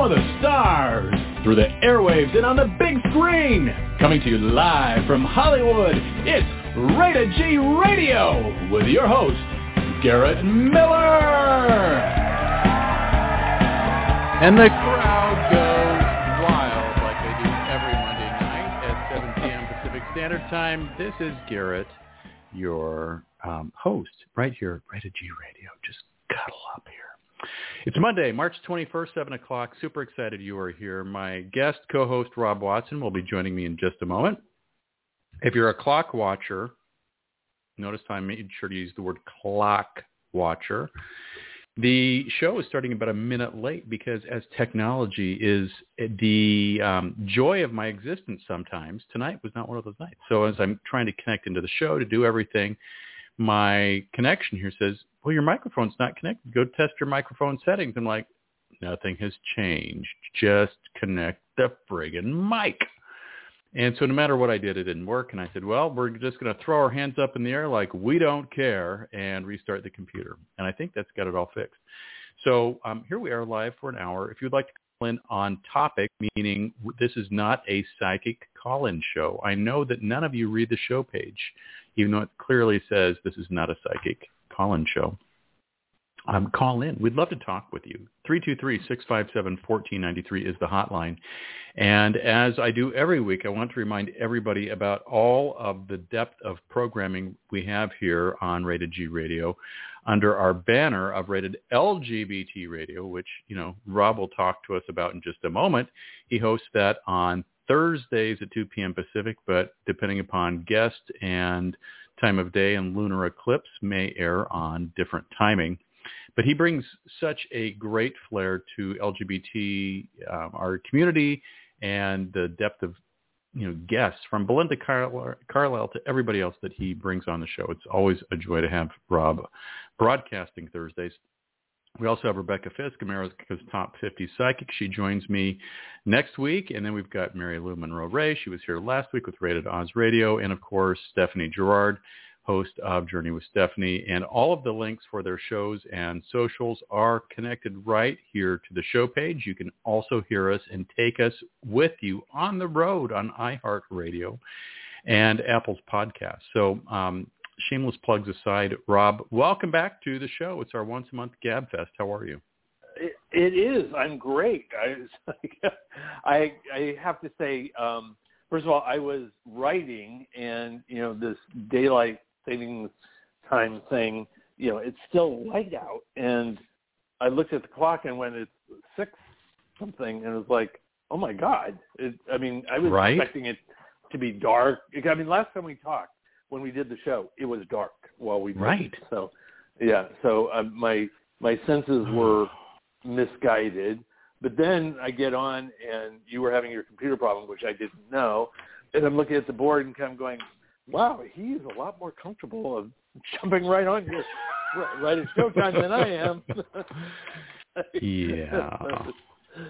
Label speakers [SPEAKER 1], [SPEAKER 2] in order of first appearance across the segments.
[SPEAKER 1] of the stars, through the airwaves and on the big screen. Coming to you live from Hollywood, it's Rated G Radio with your host, Garrett Miller.
[SPEAKER 2] And the crowd goes wild like they do every Monday night at 7 p.m. Pacific Standard Time. This is Garrett, your um, host, right here at Rated G Radio. Just cuddle up here. It's Monday, March 21st, 7 o'clock. Super excited you are here. My guest co-host, Rob Watson, will be joining me in just a moment. If you're a clock watcher, notice I made sure to use the word clock watcher. The show is starting about a minute late because as technology is the um, joy of my existence sometimes, tonight was not one of those nights. So as I'm trying to connect into the show to do everything, my connection here says, well, your microphone's not connected. Go test your microphone settings. I'm like, nothing has changed. Just connect the friggin' mic. And so no matter what I did, it didn't work. And I said, well, we're just going to throw our hands up in the air like we don't care and restart the computer. And I think that's got it all fixed. So um, here we are live for an hour. If you'd like to call in on topic, meaning this is not a psychic call-in show. I know that none of you read the show page, even though it clearly says this is not a psychic call-in show. Um, call in. We'd love to talk with you. 323-657-1493 is the hotline. And as I do every week, I want to remind everybody about all of the depth of programming we have here on Rated G Radio under our banner of Rated LGBT Radio, which, you know, Rob will talk to us about in just a moment. He hosts that on Thursdays at 2 p.m. Pacific, but depending upon guest and time of day and lunar eclipse may air on different timing. But he brings such a great flair to LGBT, um, our community, and the depth of you know guests from Belinda Carlisle to everybody else that he brings on the show. It's always a joy to have Rob broadcasting Thursdays. We also have Rebecca Fisk, America's Top 50 Psychic. She joins me next week. And then we've got Mary Lou Munroe Rey. She was here last week with Rated Oz Radio. And of course, Stephanie Gerard, host of Journey with Stephanie. And all of the links for their shows and socials are connected right here to the show page. You can also hear us and take us with you on the road on iHeartRadio and Apple's podcast. So um, shameless plugs aside, Rob, welcome back to the show. It's our once a month Gab Fest. How are you?
[SPEAKER 3] It, it is. I'm great. I, I I have to say, um, first of all, I was writing, and you know this daylight savings time thing. You know, it's still light out, and I looked at the clock and when it's six something, and it was like, oh my god! It, I mean, I was
[SPEAKER 2] right?
[SPEAKER 3] expecting it to be dark. I mean, last time we talked, when we did the show, it was dark while we
[SPEAKER 2] right.
[SPEAKER 3] So, yeah. So uh, my my senses were misguided. But then I get on, and you were having your computer problem, which I didn't know. And I'm looking at the board and kind of going, "Wow, he's a lot more comfortable of jumping right on here, right at showtime than I am."
[SPEAKER 2] yeah.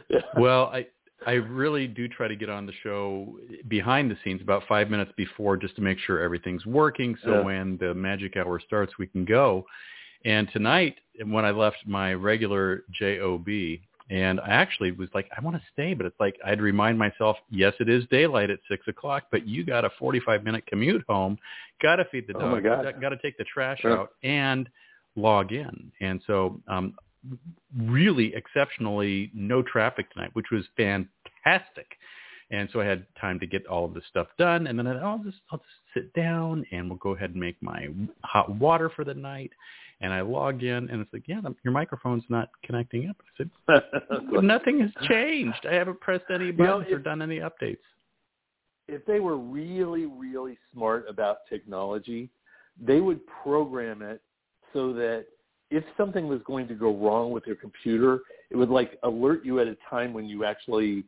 [SPEAKER 2] yeah. Well, I I really do try to get on the show behind the scenes about five minutes before just to make sure everything's working. So
[SPEAKER 3] Yeah.
[SPEAKER 2] when the magic hour starts, we can go. And tonight, when I left my regular job, and I actually was like, I want to stay, but it's like I'd remind myself, yes, it is daylight at six o'clock, but you got a forty-five minute commute home, got to feed the
[SPEAKER 3] Oh,
[SPEAKER 2] dog,
[SPEAKER 3] God.
[SPEAKER 2] got to take the trash out, and log in. And so um, really exceptionally no traffic tonight, which was fantastic. And so I had time to get all of this stuff done, and then I, oh, I'll just I'll just sit down and we'll go ahead and make my hot water for the night. And I log in, and it's like, yeah, your microphone's not connecting up. I said, nothing has changed. I haven't pressed any
[SPEAKER 3] know,
[SPEAKER 2] buttons or done any updates.
[SPEAKER 3] if they were really, really smart about technology, they would program it so that if something was going to go wrong with your computer, it would like alert you at a time when you actually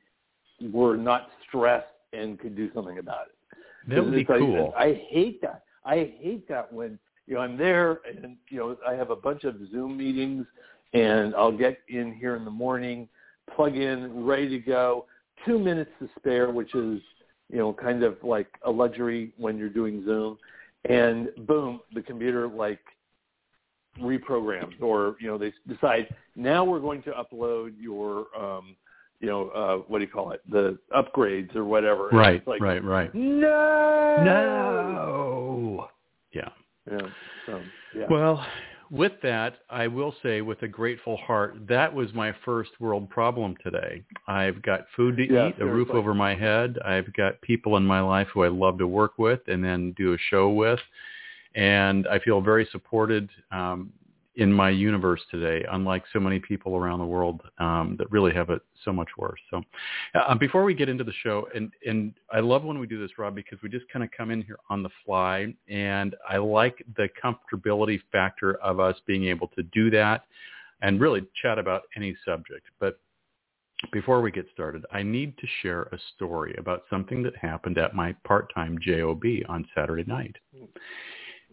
[SPEAKER 3] were not stressed and could do something about it.
[SPEAKER 2] That would be cool.
[SPEAKER 3] I hate that. I hate that when you know I'm there and you know I have a bunch of Zoom meetings and I'll get in here in the morning, plug in, ready to go, two minutes to spare, which is you know kind of like a luxury when you're doing Zoom, and boom, the computer like reprograms or you know they decide now we're going to upload your um, you know, uh, what do you call it? The upgrades or whatever.
[SPEAKER 2] Right,
[SPEAKER 3] like,
[SPEAKER 2] right, right.
[SPEAKER 3] No,
[SPEAKER 2] no. Yeah.
[SPEAKER 3] Yeah. So, yeah.
[SPEAKER 2] Well, with that, I will say with a grateful heart, that was my first world problem today. I've got food to
[SPEAKER 3] Yeah,
[SPEAKER 2] eat, a roof over my head. I've got people in my life who I love to work with and then do a show with. And I feel very supported um, in my universe today, unlike so many people around the world um, that really have it so much worse. So uh, before we get into the show, and, and I love when we do this, Rob, because we just kind of come in here on the fly, and I like the comfortability factor of us being able to do that and really chat about any subject. But before we get started, I need to share a story about something that happened at my part-time JOB on Saturday night.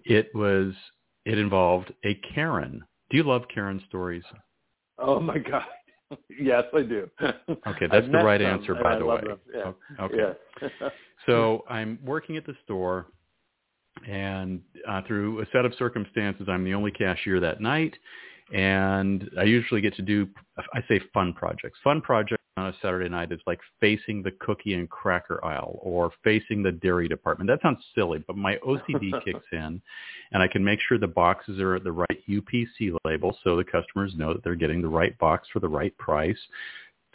[SPEAKER 2] It was it involved a Karen. Do you love Karen stories?
[SPEAKER 3] oh my God. yes, I do.
[SPEAKER 2] Okay, that's the right answer, by
[SPEAKER 3] I
[SPEAKER 2] the way.
[SPEAKER 3] Yeah.
[SPEAKER 2] Okay.
[SPEAKER 3] Yes.
[SPEAKER 2] So I'm working at the store, and uh, through a set of circumstances, I'm the only cashier that night, and I usually get to do, I say fun projects. Fun projects on a Saturday night is like facing the cookie and cracker aisle or facing the dairy department. That sounds silly, but my OCD kicks in, and I can make sure the boxes are at the right UPC label so the customers know that they're getting the right box for the right price.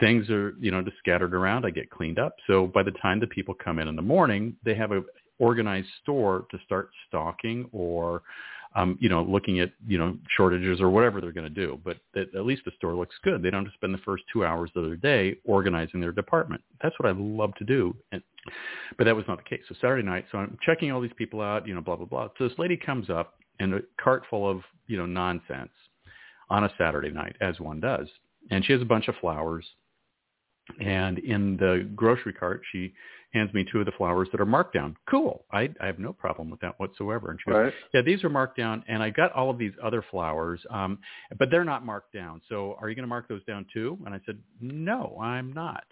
[SPEAKER 2] Things are you know just scattered around. I get cleaned up. So by the time the people come in in the morning they have a organized store to start stocking or um, you know looking at you know shortages or whatever they're going to do. But at, at least the store looks good. They don't have to spend the first two hours of their day organizing their department. That's what i love to do. And but that was not the case. So saturday night so i'm checking all these people out you know blah blah blah. So this lady comes up and a cart full of you know nonsense on a saturday night as one does. And she has a bunch of flowers. And in the grocery cart, she hands me two of the flowers that are marked down. Cool. I, I have no problem with that whatsoever. And she goes,
[SPEAKER 3] right.
[SPEAKER 2] yeah, these are marked down, and I got all of these other flowers, um, but they're not marked down. So are you going to mark those down too? And I said, no, I'm not.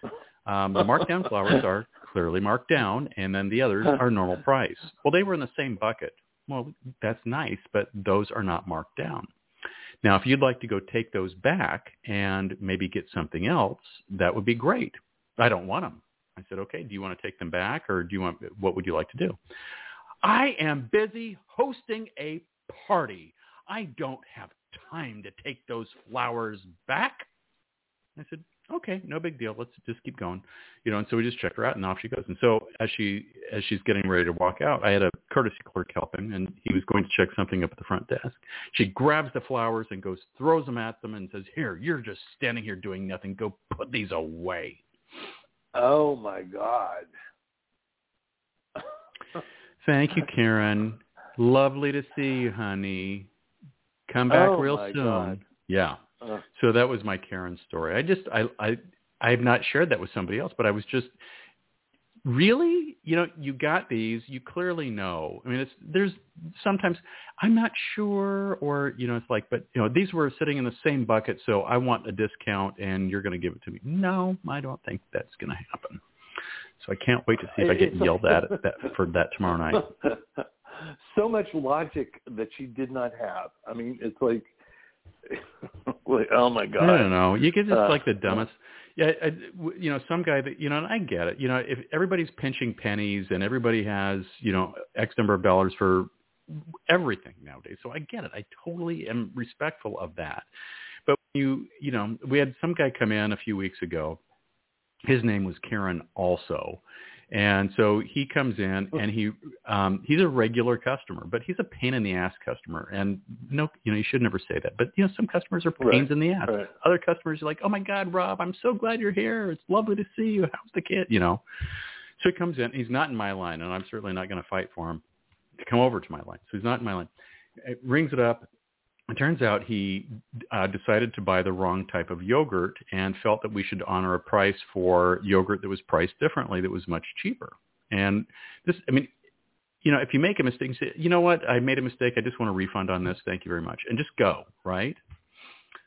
[SPEAKER 2] Um, the marked down flowers are clearly marked down, and then the others are normal price. Well, they were in the same bucket. Well, that's nice, but those are not marked down. Now, if you'd like to go take those back and maybe get something else, that would be great. I don't want them. I said, okay, do you want to take them back or do you want, what would you like to do? I am busy hosting a party. I don't have time to take those flowers back. I said, okay, no big deal. Let's just keep going. You know, and so we just checked her out and off she goes. And so as she, as she's getting ready to walk out, I had a courtesy clerk helping and he was going to check something up at the front desk. She grabs the flowers and goes, throws them at them and says, here, you're just standing here doing nothing. Go put these away.
[SPEAKER 3] Oh my God.
[SPEAKER 2] Thank you, Karen. Lovely to see you, honey. Come back
[SPEAKER 3] Oh,
[SPEAKER 2] real soon.
[SPEAKER 3] God.
[SPEAKER 2] Yeah.
[SPEAKER 3] Uh,
[SPEAKER 2] So that was my Karen story. I just I I I have not shared that with somebody else, but I was just really, you know, you got these, you clearly know. I mean, it's there's sometimes I'm not sure or you know, it's like but you know, these were sitting in the same bucket, so I want a discount and you're going to give it to me. No, I don't think that's going to happen. So I can't wait to see if I get yelled at at that for that tomorrow night.
[SPEAKER 3] so much logic that she did not have. I mean, it's like, like oh my God.
[SPEAKER 2] I don't know. You get just
[SPEAKER 3] Uh,
[SPEAKER 2] like the dumbest. Yeah, I, you know, some guy that you know, and I get it. You know, if everybody's pinching pennies and everybody has you know X number of dollars for everything nowadays, so I get it. I totally am respectful of that. But you, you know, we had some guy come in a few weeks ago. His name was Karen also. And so he comes in and he um he's a regular customer, but he's a pain in the ass customer. And no you know, you should never say that. But you know, some customers are pains
[SPEAKER 3] Right.
[SPEAKER 2] in the ass.
[SPEAKER 3] Right.
[SPEAKER 2] Other customers are like, Oh my God, Rob, I'm so glad you're here. It's lovely to see you. How's the kid? You know. So he comes in, he's not in my line, and I'm certainly not gonna fight for him to come over to my line. So he's not in my line. It rings it up. It turns out he uh, decided to buy the wrong type of yogurt and felt that we should honor a price for yogurt that was priced differently that was much cheaper. And this, I mean, you know, if you make a mistake, say, you know what, I made a mistake. I just want a refund on this. Thank you very much. And just go, right?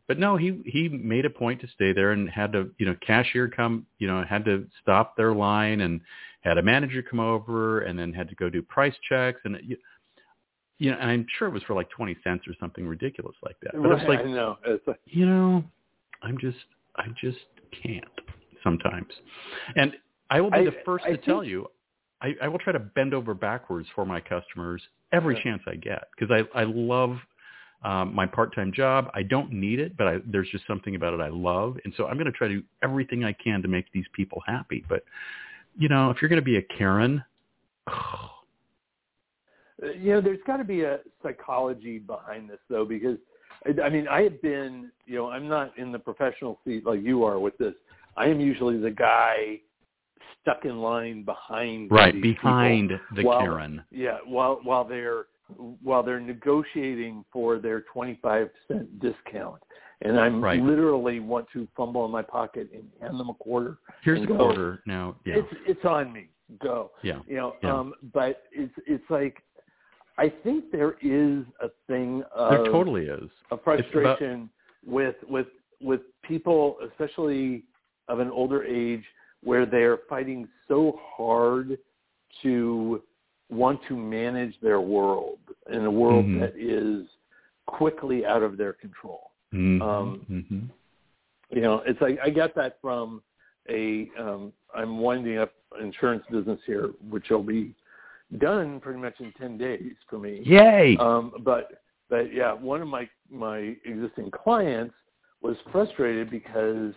[SPEAKER 2] But no, he, he made a point to stay there and had to, you know, cashier come, you know, had to stop their line and had a manager come over and then had to go do price checks. And, you, you know, and I'm sure it was for like 20 cents or something ridiculous like that. But
[SPEAKER 3] Right,
[SPEAKER 2] like,
[SPEAKER 3] I know. It's like,
[SPEAKER 2] you know, I'm just, I just can't. sometimes. And I will be
[SPEAKER 3] I-
[SPEAKER 2] the first
[SPEAKER 3] I
[SPEAKER 2] to tell you, I, I will try to bend over backwards for my customers every
[SPEAKER 3] Yeah.
[SPEAKER 2] chance I get because I, I love um, my part-time job. I don't need it, but I, there's just something about it I love. And so I'm going to try to do everything I can to make these people happy. But, you know, if you're going to be a Karen,
[SPEAKER 3] Uh, you know, there's got to be a psychology behind this though, because I- mean, I have been, you know, I'm not in the professional seat like you are with this. I am usually the guy stuck in line behind
[SPEAKER 2] right, behind the
[SPEAKER 3] while-
[SPEAKER 2] Karen.
[SPEAKER 3] Yeah, while while they're while they're negotiating for their 25 cent discount, and I'm
[SPEAKER 2] Right.
[SPEAKER 3] literally want to fumble in my pocket and hand them a quarter.
[SPEAKER 2] Here's a
[SPEAKER 3] go,
[SPEAKER 2] quarter now. Yeah.
[SPEAKER 3] It's it's on me. Go.
[SPEAKER 2] Yeah.
[SPEAKER 3] You know,
[SPEAKER 2] Yeah.
[SPEAKER 3] um, but it's it's like I think there is a thing of
[SPEAKER 2] There totally is.
[SPEAKER 3] a frustration with with with people, especially of an older age, where they're fighting so hard to want to manage their world in a world
[SPEAKER 2] Mhm.
[SPEAKER 3] that is quickly out of their control.
[SPEAKER 2] Mhm.
[SPEAKER 3] Um,
[SPEAKER 2] Mhm.
[SPEAKER 3] You know, it's like I got that from a um I'm winding up insurance business here, which will be done pretty much in ten days for me.
[SPEAKER 2] Yay!
[SPEAKER 3] Um, but but yeah, one of my my existing clients was frustrated because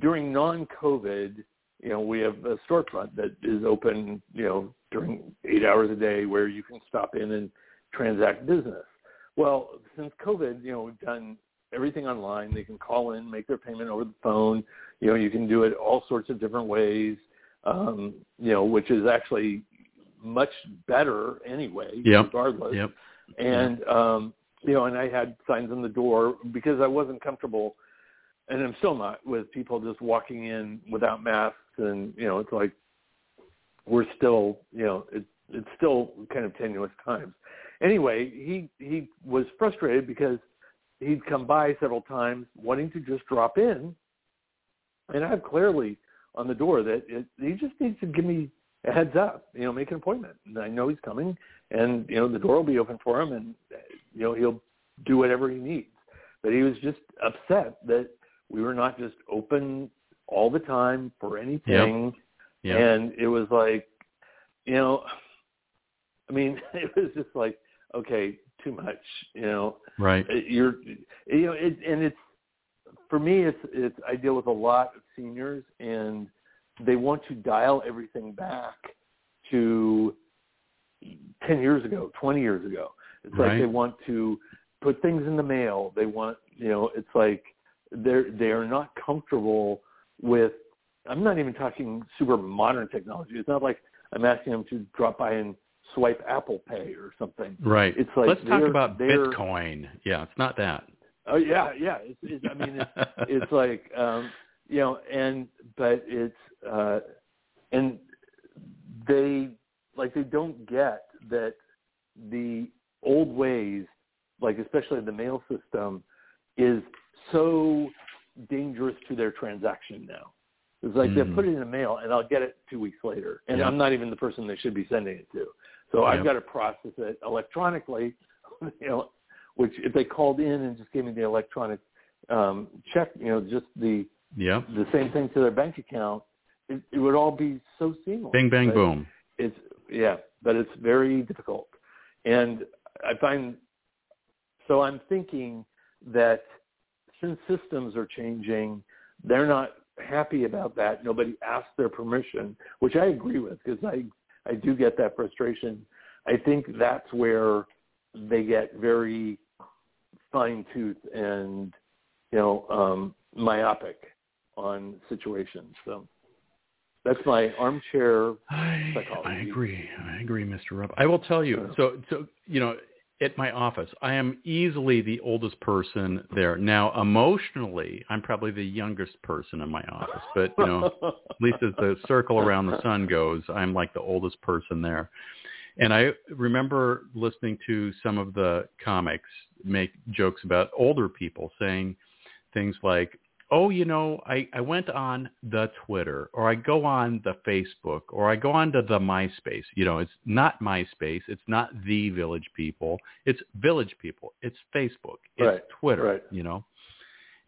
[SPEAKER 3] during non-COVID, you know, we have a storefront that is open, you know, during eight hours a day where you can stop in and transact business. Well, since COVID, you know, we've done everything online. They can call in, make their payment over the phone. You know, you can do it all sorts of different ways. Um, you know, which is actually much better anyway,
[SPEAKER 2] Yep.
[SPEAKER 3] regardless.
[SPEAKER 2] yep.
[SPEAKER 3] And um, you know, and I had signs on the door because I wasn't comfortable, and I'm still not with people just walking in without masks, and you know, it's like we're still, you know, it's it's still kind of tenuous times. Anyway, he he was frustrated because he'd come by several times wanting to just drop in, and I have clearly on the door that it, he just needs to give me a heads up, you know, make an appointment. And I know he's coming, and you know the door will be open for him, and you know he'll do whatever he needs. But he was just upset that we were not just open all the time for anything,
[SPEAKER 2] Yep.
[SPEAKER 3] and it was like, you know, I mean, it was just like, okay, too much, you know.
[SPEAKER 2] Right.
[SPEAKER 3] Uh, You're, you know, it, and it's for me, it's it's I deal with a lot of seniors, and they want to dial everything back to ten years ago, twenty years ago. It's like they want to put things in the mail. They want, you know, it's like they're they are not comfortable with. I'm not even talking super modern technology. It's not like I'm asking them to drop by and swipe Apple Pay or something.
[SPEAKER 2] Right.
[SPEAKER 3] It's like
[SPEAKER 2] Let's talk about Bitcoin. Yeah, it's not that.
[SPEAKER 3] Oh yeah, yeah. It's, it's I mean, it's, it's like um, you know, and but it's uh, and they like they don't get that the old ways, like especially the mail system, is so dangerous to their transaction now. It's like they
[SPEAKER 2] Mhm.
[SPEAKER 3] put it in the mail and I'll get it two weeks later, and
[SPEAKER 2] Yeah.
[SPEAKER 3] I'm not even the person they should be sending it to. So I've got to process it electronically, you know, which if they called in and just gave me the electronic um, check, you know, just the
[SPEAKER 2] yeah.
[SPEAKER 3] the same thing to their bank account, it, it would all be so seamless.
[SPEAKER 2] Bing bang boom.
[SPEAKER 3] It's yeah, but it's very difficult, and I find so I'm thinking that since systems are changing, they're not happy about that. Nobody asked their permission, which I agree with because I I do get that frustration. I think that's where they get very fine tooth and you know um, myopic on situations. So that's my armchair.
[SPEAKER 2] I,
[SPEAKER 3] psychology.
[SPEAKER 2] I agree. I agree, Mr. Rupp. I will tell you. So, so you know, at my office, I am easily the oldest person there. Now, emotionally, I'm probably the youngest person in my office. But you know, at least as the circle around the sun goes, I'm like the oldest person there. And I remember listening to some of the comics make jokes about older people saying things like, oh, you know, I, I went on the Twitter or I go on the Facebook or I go on to the MySpace. You know, it's not MySpace. It's not the Village People. It's Village People. It's Facebook. It's
[SPEAKER 3] Right,
[SPEAKER 2] Twitter,
[SPEAKER 3] right.
[SPEAKER 2] you know.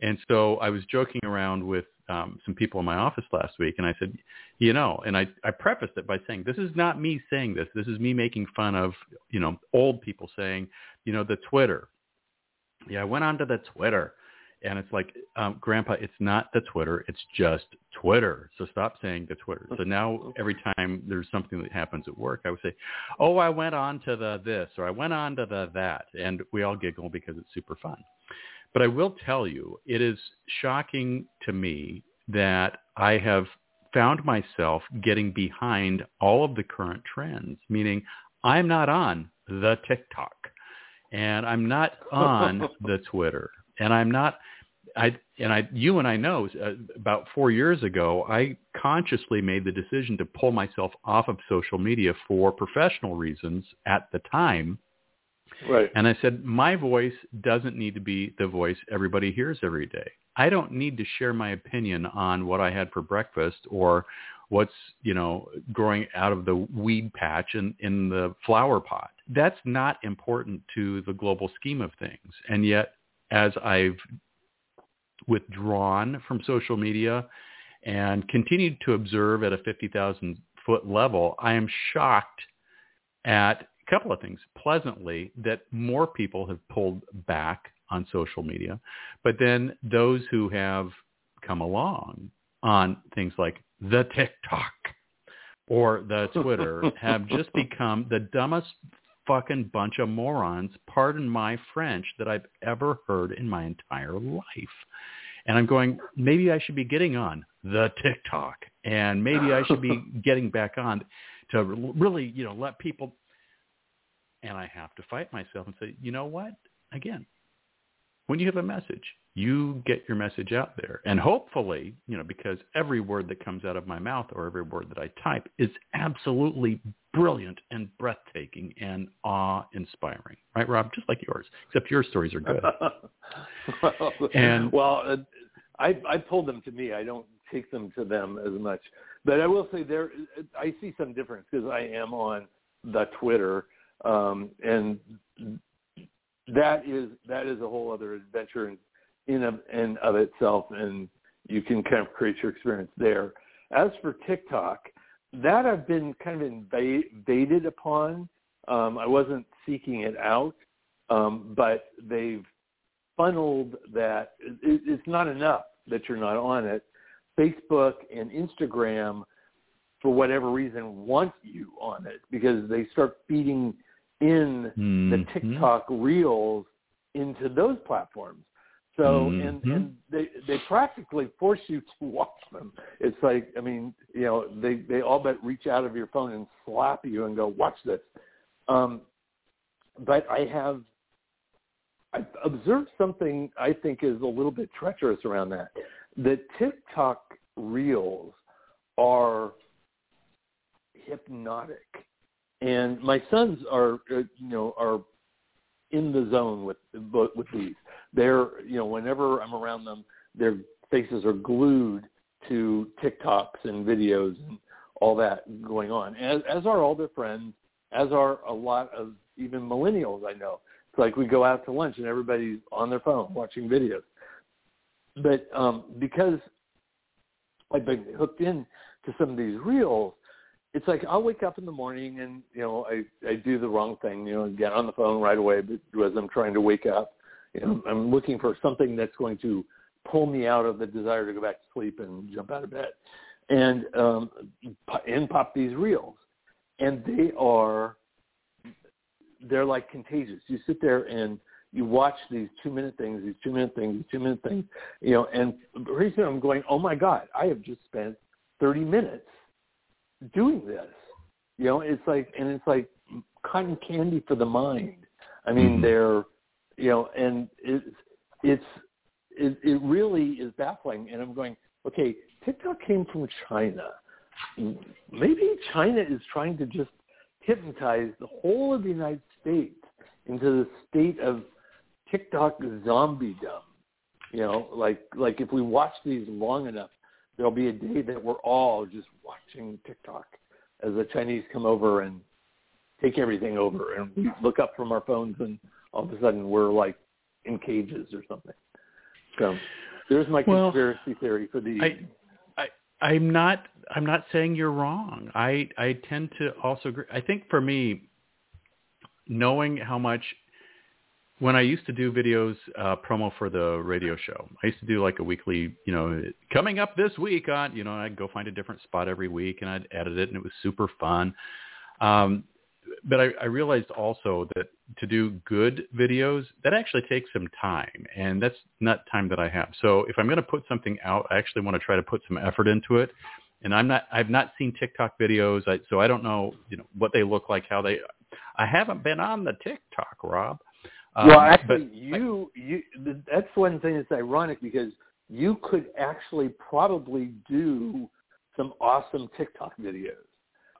[SPEAKER 2] And so I was joking around with um, some people in my office last week, and I said, you know, and I, I prefaced it by saying, this is not me saying this. This is me making fun of, you know, old people saying, you know, the Twitter. Yeah, I went onto the Twitter. And it's like, um, Grandpa, it's not the Twitter. It's just Twitter. So stop saying the Twitter. So now every time there's something that happens at work, I would say, oh, I went on to the this or I went on to the that. And we all giggle because it's super fun. But I will tell you, it is shocking to me that I have found myself getting behind all of the current trends, meaning I'm not on the TikTok and I'm not on the Twitter and I'm not I and I you and I know uh, about 4 years ago I consciously made the decision to pull myself off of social media for professional reasons at the time
[SPEAKER 3] Right.
[SPEAKER 2] and I said, my voice doesn't need to be the voice everybody hears every day. I don't need to share my opinion on what I had for breakfast or what's, you know, growing out of the weed patch in, in the flower pot. That's not important to the global scheme of things. And yet, as I've withdrawn from social media and continued to observe at a 50,000 foot level, I am shocked at a couple of things. Pleasantly, that more people have pulled back on social media, but then those who have come along on things like the TikTok or the Twitter have just become the dumbest fucking bunch of morons, pardon my French, that I've ever heard in my entire life. And I'm going, maybe I should be getting on the TikTok and maybe I should be getting back on to really, you know, let people and I have to fight myself and say, you know what? Again, when you have a message, you get your message out there. And hopefully, you know, because every word that comes out of my mouth or every word that I type is absolutely brilliant and breathtaking and awe-inspiring. Right, Rob? Just like yours, except your stories are good.
[SPEAKER 3] well,
[SPEAKER 2] And-
[SPEAKER 3] well, uh, I I pulled them to me. I don't take them to them as much. But I will say there, I see some difference because I am on the Twitter, um, and that is that is a whole other adventure in in of, in of itself, and you can kind of create your experience there. As for TikTok, that I've been kind of invaded upon. Um, I wasn't seeking it out, um, but they've funneled that. It, it's not enough that you're not on it. Facebook and Instagram, for whatever reason, want you on it because they start feeding in the
[SPEAKER 2] Mhm.
[SPEAKER 3] TikTok reels into those platforms. So and
[SPEAKER 2] Mhm.
[SPEAKER 3] and they they practically force you to watch them. It's like I mean you know they they all but reach out of your phone and slap you and go watch this. Um, but I have I've observed something I think is a little bit treacherous around that. The TikTok reels are hypnotic, and my sons are uh, you know are in the zone with with these. They're you know whenever I'm around them, their faces are glued to TikToks and videos and all that going on, as as are all their friends, as are a lot of even millennials I know. It's like we go out to lunch and everybody's on their phone watching videos. But um, because I've been hooked in to some of these reels, it's like I'll wake up in the morning and you know I I do the wrong thing, you know, get on the phone right away but as I'm trying to wake up. You know, I'm looking for something that's going to pull me out of the desire to go back to sleep and jump out of bed. And um in pop these reels. And they are they're like contagious. You sit there and you watch these two minute things, these two minute things, these two minute things, you know, and pretty soon I'm going, oh my God, I have just spent 30 minutes doing this. You know, it's like, and it's like cotton candy for the mind. I mean,
[SPEAKER 2] Mhm.
[SPEAKER 3] they're, you know, and it's, it's, it, it really is baffling. And I'm going, okay, TikTok came from China. Maybe China is trying to just hypnotize the whole of the United States into the state of TikTok zombiedom. You know, like like if we watch these long enough, there'll be a day that we're all just watching TikTok as the Chinese come over and take everything over, and we look up from our phones, and all of a sudden we're like in cages or something. So there's my
[SPEAKER 2] Well,
[SPEAKER 3] conspiracy theory for the
[SPEAKER 2] I. I, I'm not. I'm not saying you're wrong. I, I tend to also agree. I think for me, knowing how much when I used to do videos uh, promo for the radio show, I used to do like a weekly, you know, coming up this week on, you know, I'd go find a different spot every week and I'd edit it and it was super fun. Um, but I, I realized also that to do good videos, that actually takes some time, and that's not time that I have. So if I'm going to put something out, I actually want to try to put some effort into it. And I'm not, I've not seen TikTok videos, I, so I don't know, you know, what they look like, how they. I haven't been on the TikTok, Rob. Um,
[SPEAKER 3] well, actually,
[SPEAKER 2] but
[SPEAKER 3] you you that's one thing that's ironic because you could actually probably do some awesome TikTok videos.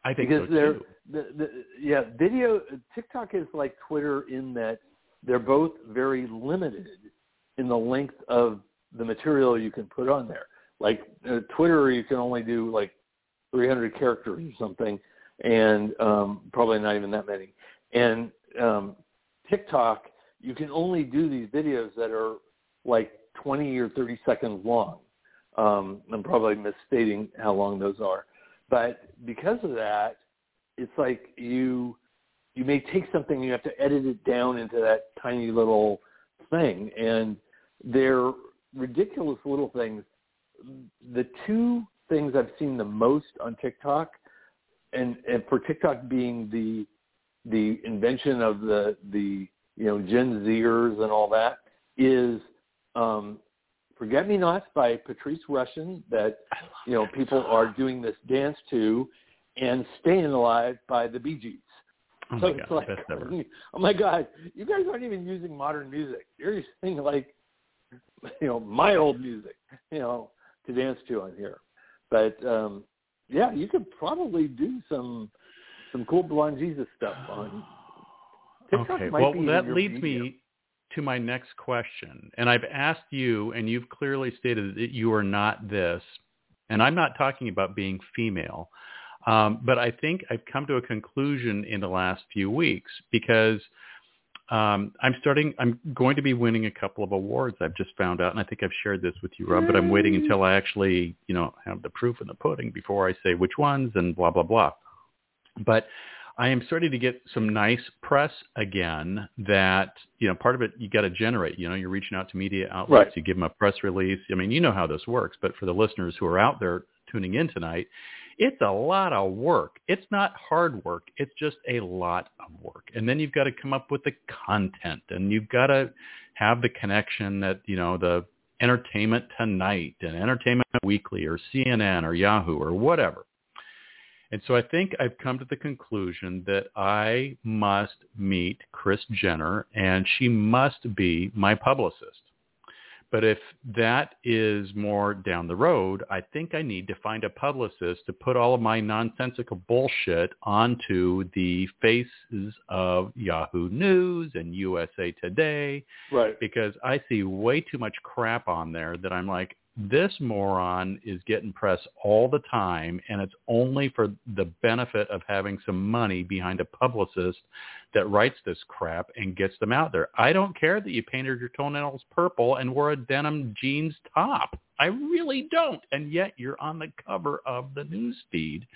[SPEAKER 2] I think
[SPEAKER 3] because
[SPEAKER 2] so
[SPEAKER 3] they're
[SPEAKER 2] too.
[SPEAKER 3] the, the yeah video TikTok is like Twitter in that they're both very limited in the length of the material you can put on there. Like uh, Twitter, you can only do like 300 characters or something, and um, probably not even that many. And um, TikTok, you can only do these videos that are like 20 or 30 seconds long. Um, I'm probably misstating how long those are, but because of that, it's like you you may take something and you have to edit it down into that tiny little thing, and they're ridiculous little things. The two things I've seen the most on TikTok, and, and for TikTok being the the invention of the the you know Gen Zers and all that is um, "Forget Me Nots" by Patrice Rushen that you know people are doing this dance to, and "Staying Alive" by the Bee Gees.
[SPEAKER 2] Oh
[SPEAKER 3] so it's
[SPEAKER 2] god,
[SPEAKER 3] like, oh my god, you guys aren't even using modern music. You're using like, you know, my old music, you know, to dance to on here. But um yeah, you could probably do some some cool blonde Jesus stuff on TikTok.
[SPEAKER 2] Okay, well that leads me to my next question, and I've asked you, and you've clearly stated that you are not this, and I'm not talking about being female, um, but I think I've come to a conclusion in the last few weeks because um, I'm starting. I'm going to be winning a couple of awards. I've just found out, and I think I've shared this with you, Rob. But I'm waiting until I actually, you know, have the proof in the pudding before I say which ones and blah blah blah. But I am starting to get some nice press again. That you know, part of it you got to generate. You know, you're reaching out to media outlets.
[SPEAKER 3] Right.
[SPEAKER 2] You give them a press release. I mean, you know how this works. But for the listeners who are out there tuning in tonight, it's a lot of work. It's not hard work. It's just a lot of work. And then you've got to come up with the content and you've got to have the connection that, you know, the Entertainment Tonight and Entertainment Weekly or CNN or Yahoo or whatever. And so I think I've come to the conclusion that I must meet Chris Jenner and she must be my publicist. But if that is more down the road, I think I need to find a publicist to put all of my nonsensical bullshit onto the faces of Yahoo News and USA Today
[SPEAKER 3] right.
[SPEAKER 2] because I see way too much crap on there that I'm like, this moron is getting press all the time and it's only for the benefit of having some money behind a publicist that writes this crap and gets them out there. I don't care that you painted your toenails purple and wore a denim jeans top. I really don't. And yet you're on the cover of the news feed.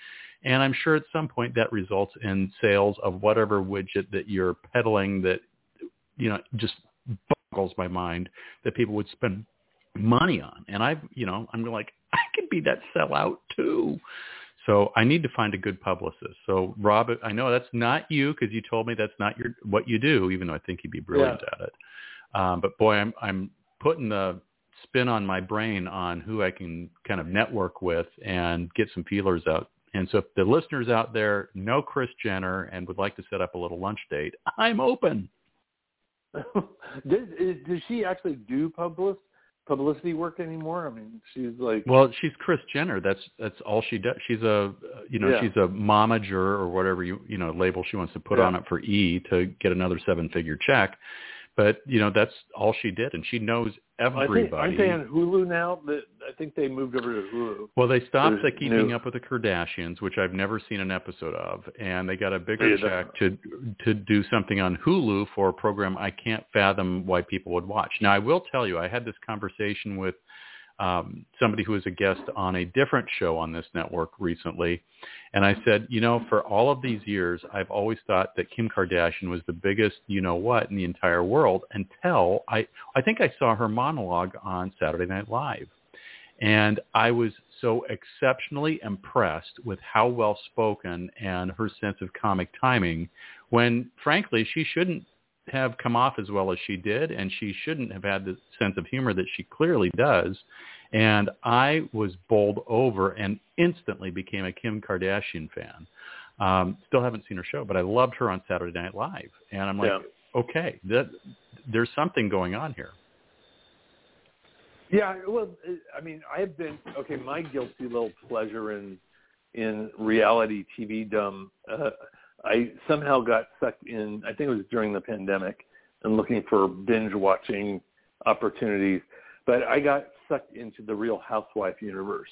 [SPEAKER 2] And I'm sure at some point that results in sales of whatever widget that you're peddling that, you know, just boggles my mind that people would spend money on. And I've, you know, I'm like, I could be that sellout too. So I need to find a good publicist. So Rob, I know that's not you because you told me that's not your what you do, even though I think you'd be brilliant at it. Um, but boy, I'm I'm putting the spin on my brain on who I can kind of network with and get some feelers out. And so if the listeners out there know Chris Jenner and would like to set up a little lunch date, I'm open.
[SPEAKER 3] does, is, does she actually do public publicity work anymore? I mean, she's like
[SPEAKER 2] Well, she's Chris Jenner. That's that's all she does. She's a you know
[SPEAKER 3] Yeah.
[SPEAKER 2] she's a momager or whatever you you know label she wants to put
[SPEAKER 3] Yeah.
[SPEAKER 2] on it for E to get another seven figure check. But you know, that's all she did, and she knows everybody. I think,
[SPEAKER 3] aren't they on Hulu now? I think they moved over to Hulu.
[SPEAKER 2] Well, they stopped the Keeping. Up with the Kardashians, which I've never seen an episode of, and they got a bigger yeah, check to to do something on Hulu for a program I can't fathom why people would watch. Now, I will tell you, I had this conversation with um, somebody who was a guest on a different show on this network recently. And I said, you know, for all of these years, I've always thought that Kim Kardashian was the biggest, you know what, in the entire world until I, I think I saw her monologue on Saturday Night Live. And I was so exceptionally impressed with how well spoken and her sense of comic timing when frankly she shouldn't have come off as well as she did, and she shouldn't have had the sense of humor that she clearly does. And I was bowled over and instantly became a Kim Kardashian fan. Um, still haven't seen her show, but I loved her on Saturday Night Live, and I'm like, yeah. okay, that, there's something going on here.
[SPEAKER 3] Yeah, well, I mean, I've been okay. My guilty little pleasure in in reality TV dumb. Uh, I somehow got sucked in. I think it was during the pandemic, and looking for binge watching opportunities. But I got sucked into the Real Housewife universe.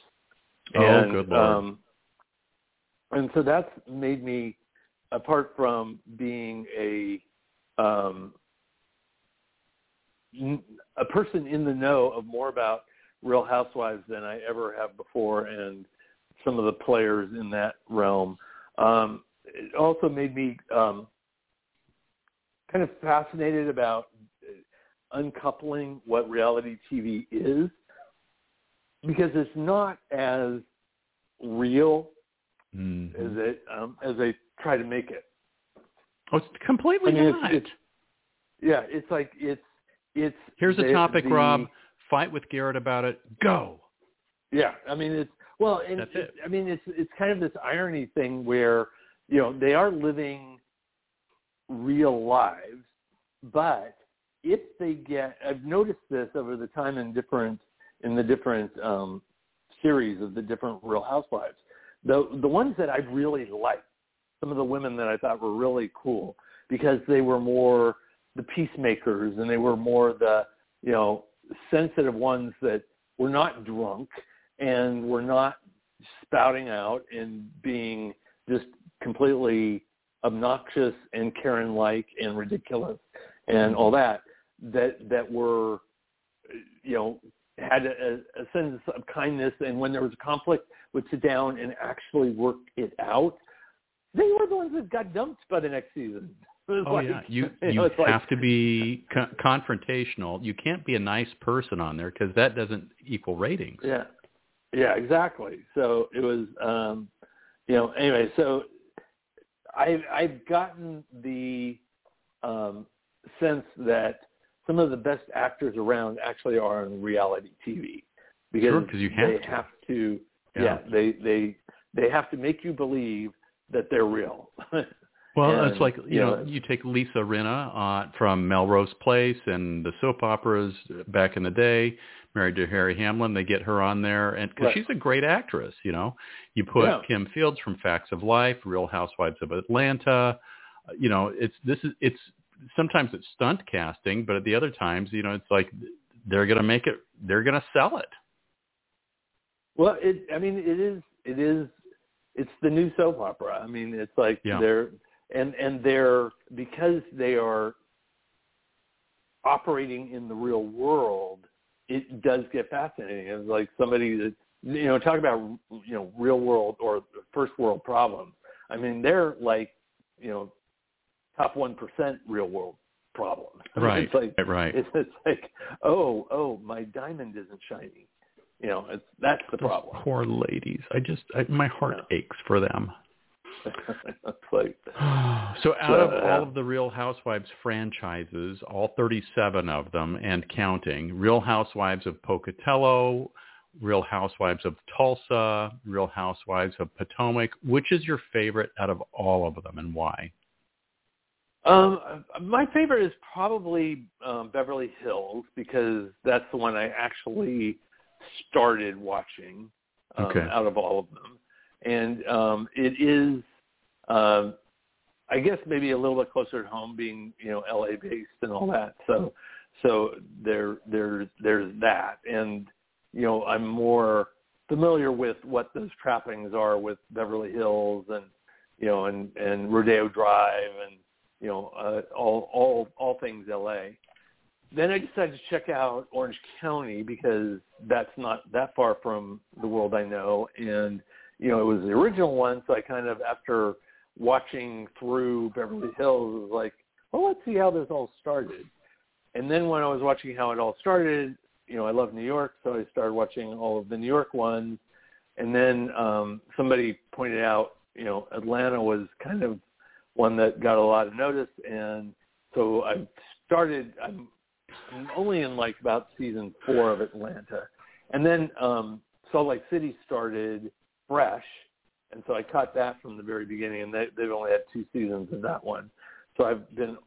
[SPEAKER 2] Oh, and, good lord! Um,
[SPEAKER 3] and so that's made me, apart from being a um, a person in the know of more about Real Housewives than I ever have before, and some of the players in that realm. Um, it also made me um, kind of fascinated about uncoupling what reality TV is because it's not as real mm-hmm. as it um, as they try to make it.
[SPEAKER 2] Oh, it's completely I mean, not.
[SPEAKER 3] It's, it's, yeah, it's like it's it's.
[SPEAKER 2] Here's
[SPEAKER 3] the,
[SPEAKER 2] a topic,
[SPEAKER 3] the,
[SPEAKER 2] Rob. Fight with Garrett about it. Go.
[SPEAKER 3] Yeah, I mean it's well, and
[SPEAKER 2] That's it.
[SPEAKER 3] I mean it's it's kind of this irony thing where you know, they are living real lives, but if they get, I've noticed this over the time in different, in the different um, series of the different Real Housewives, the the ones that I really liked, some of the women that I thought were really cool because they were more the peacemakers and they were more the you know sensitive ones that were not drunk and were not spouting out and being just completely obnoxious and Karen-like and ridiculous and all that that that were you know had a, a sense of kindness and when there was a conflict would sit down and actually work it out. They were the ones that got dumped by the next season.
[SPEAKER 2] Oh
[SPEAKER 3] like,
[SPEAKER 2] yeah, you you,
[SPEAKER 3] know,
[SPEAKER 2] have
[SPEAKER 3] like,
[SPEAKER 2] to be co- confrontational. You can't be a nice person on there because that doesn't equal ratings.
[SPEAKER 3] Yeah, yeah, exactly. So it was, um, you know, anyway. So I've I've gotten the um, sense that some of the best actors around actually are on reality TV because
[SPEAKER 2] sure, you have
[SPEAKER 3] they
[SPEAKER 2] to.
[SPEAKER 3] have to
[SPEAKER 2] yeah.
[SPEAKER 3] yeah. they they they have to make you believe that they're real.
[SPEAKER 2] well,
[SPEAKER 3] and,
[SPEAKER 2] it's like
[SPEAKER 3] you,
[SPEAKER 2] know,
[SPEAKER 3] know,
[SPEAKER 2] you take Lisa Rinna uh, from Melrose Place and the soap operas back in the day married to Harry Hamlin. They get her on there, and because
[SPEAKER 3] right.
[SPEAKER 2] she's a great actress, you know. You put
[SPEAKER 3] Yeah.
[SPEAKER 2] Kim Fields from Facts of Life, Real Housewives of Atlanta. uh, You know, it's this is it's sometimes it's stunt casting, but at the other times, you know, it's like they're going to make it. They're going to sell it.
[SPEAKER 3] Well, it I mean it is it is it's the new soap opera. I mean it's like
[SPEAKER 2] Yeah.
[SPEAKER 3] they're and and they're because they are operating in the real world it does get fascinating. It's like somebody that you know talk about you know real world or first world problems. I mean, they're like you know top one percent real world problems.
[SPEAKER 2] Right,
[SPEAKER 3] It's like
[SPEAKER 2] right.
[SPEAKER 3] It's, it's like oh oh my diamond isn't shining. You know, it's that's the
[SPEAKER 2] Those
[SPEAKER 3] problem.
[SPEAKER 2] poor ladies. I just I, my heart aches for them.
[SPEAKER 3] Like
[SPEAKER 2] so out of
[SPEAKER 3] So,
[SPEAKER 2] all
[SPEAKER 3] uh,
[SPEAKER 2] of the Real Housewives franchises, all 37 of them and counting, Real Housewives of Pocatello, Real Housewives of Tulsa, Real Housewives of Potomac, which is your favorite out of all of them and why?
[SPEAKER 3] Um, my favorite is probably um, Beverly Hills because that's the one I actually started watching um,
[SPEAKER 2] Okay.
[SPEAKER 3] out of all of them, and um, it is. Um, I guess maybe a little bit closer to home, being you know LA based and all that. So so there there there's that, and you know I'm more familiar with what those trappings are with Beverly Hills and you know and and Rodeo Drive and you know uh, all all all things LA. Then I decided to check out Orange County because that's not that far from the world I know, and you know it was the original one. So I kind of after watching through Beverly Hills was like, well, let's see how this all started. And then when I was watching how it all started, you know, I love New York, so I started watching all of the New York ones. And then um, somebody pointed out, you know, Atlanta was kind of one that got a lot of notice, and so I started. I'm, I'm only in like about season four of Atlanta, and then um, Salt Lake City started fresh, and so I caught that from the very beginning, and they, they've only had two seasons of that one. So I've been,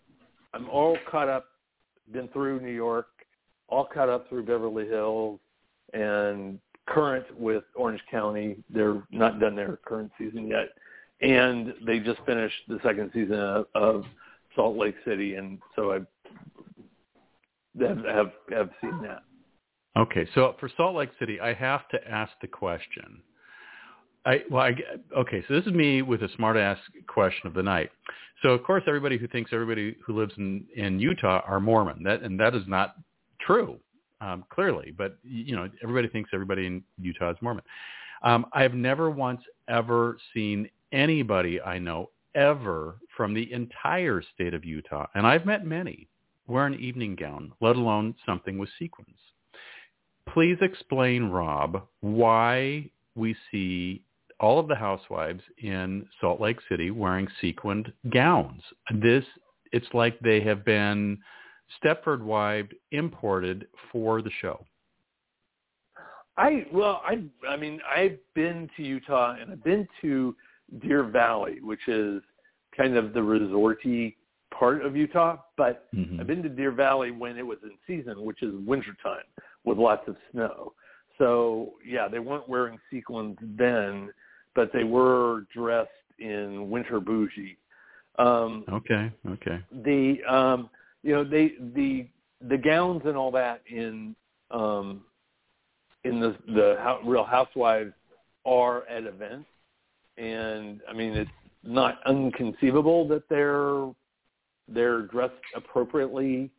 [SPEAKER 3] I'm all caught up, been through New York, all caught up through Beverly Hills, and current with Orange County. They're not done their current season yet, and they just finished the second season of, of Salt Lake City, and so I have have, have seen that.
[SPEAKER 2] Okay, so for Salt Lake City, I have to ask the question I well, I, okay. So this is me with a smart ass question of the night. So of course, everybody who thinks everybody who lives in in Utah are Mormon. That and that is not true, um, clearly. But you know, everybody thinks everybody in Utah is Mormon. Um, I have never once ever seen anybody I know ever from the entire state of Utah, and I've met many, wear an evening gown, let alone something with sequins. Please explain, Rob, why we see all of the housewives in Salt Lake City wearing sequined gowns. This it's like they have been Stepford wives imported for the show.
[SPEAKER 3] I well, I I mean, I've been to Utah and I've been to Deer Valley, which is kind of the resorty part of Utah, but mm-hmm. I've been to Deer Valley when it was in season, which is wintertime with lots of snow. So yeah, they weren't wearing sequins then, but they were dressed in winter bougie.
[SPEAKER 2] Um, okay, okay.
[SPEAKER 3] The um, you know they the the gowns and all that in um, in the the how, Real Housewives are at events, and I mean it's not unconceivable that they're they're dressed appropriately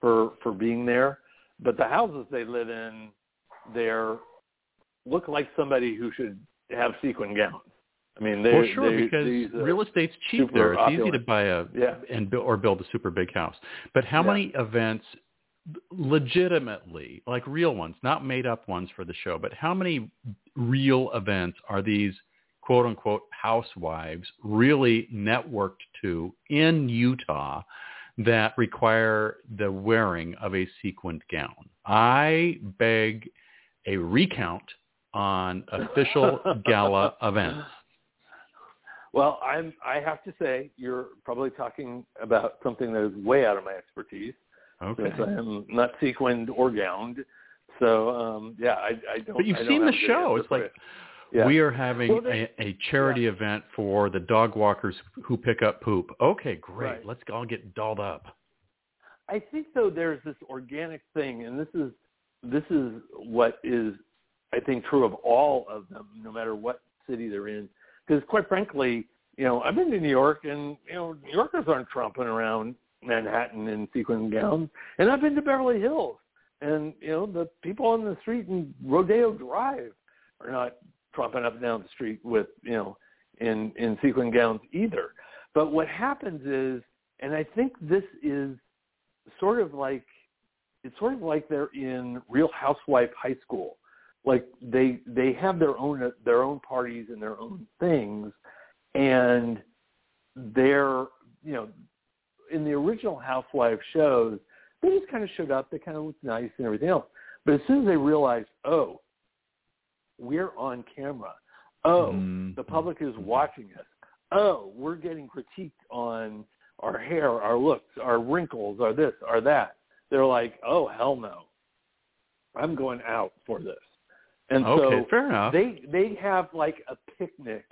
[SPEAKER 3] for for being there. But the houses they live in, they're look like somebody who should have sequin gowns. I mean, they
[SPEAKER 2] well, sure, they, because these, uh, real estate's cheap there. It's
[SPEAKER 3] opulent.
[SPEAKER 2] easy to buy a
[SPEAKER 3] yeah.
[SPEAKER 2] and or build a super big house. But how
[SPEAKER 3] yeah.
[SPEAKER 2] many events, legitimately, like real ones, not made up ones for the show, but how many real events are these quote unquote housewives really networked to in Utah that require the wearing of a sequined gown? I beg a recount on official gala events?
[SPEAKER 3] Well, I'm. I have to say, you're probably talking about something that is way out of my expertise.
[SPEAKER 2] Okay.
[SPEAKER 3] Since I am not sequined or gowned, so um, yeah, I, I don't.
[SPEAKER 2] But you've seen
[SPEAKER 3] the
[SPEAKER 2] show. It's like
[SPEAKER 3] yeah.
[SPEAKER 2] we are having
[SPEAKER 3] well,
[SPEAKER 2] a, a, charity
[SPEAKER 3] yeah.
[SPEAKER 2] event for the dog walkers who pick up poop. Okay, great.
[SPEAKER 3] Right.
[SPEAKER 2] Let's all get dolled up.
[SPEAKER 3] I think though there's this organic thing, and this is this is what is I think true of all of them, no matter what city they're in. Because quite frankly, you know, I've been to New York, and you know, New Yorkers aren't tromping around Manhattan in sequin gowns, and I've been to Beverly Hills, and you know, the people on the street in Rodeo Drive are not tromping up and down the street with you know, in in sequin gowns either. But what happens is, and I think this is sort of like it's sort of like they're in Real Housewife High School like they they have their own their own parties and their own things. And they're you know in the original housewife shows they just kind of showed up they kind of looked nice and everything else. But as soon as they realized oh we're on camera. Oh
[SPEAKER 2] mm-hmm.
[SPEAKER 3] the public is watching us. Oh we're getting critiqued on our hair our looks our wrinkles our this our that. They're like oh hell no. I'm going out for this and
[SPEAKER 2] okay,
[SPEAKER 3] so
[SPEAKER 2] fair enough.
[SPEAKER 3] they they have like a picnic,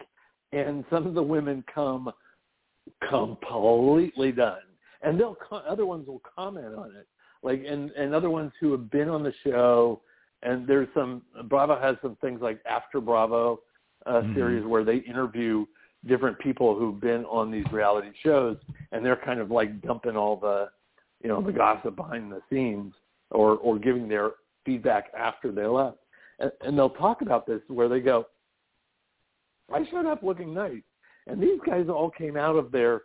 [SPEAKER 3] and some of the women come completely done. And they'll other ones will comment on it, like and and other ones who have been on the show. And there's some Bravo has some things like After Bravo uh, mm-hmm. series where they interview different people who've been on these reality shows, and they're kind of like dumping all the, you know, the gossip behind the scenes, or or giving their feedback after they left, and, and they'll talk about this where they go, I showed up looking nice, and these guys all came out of their,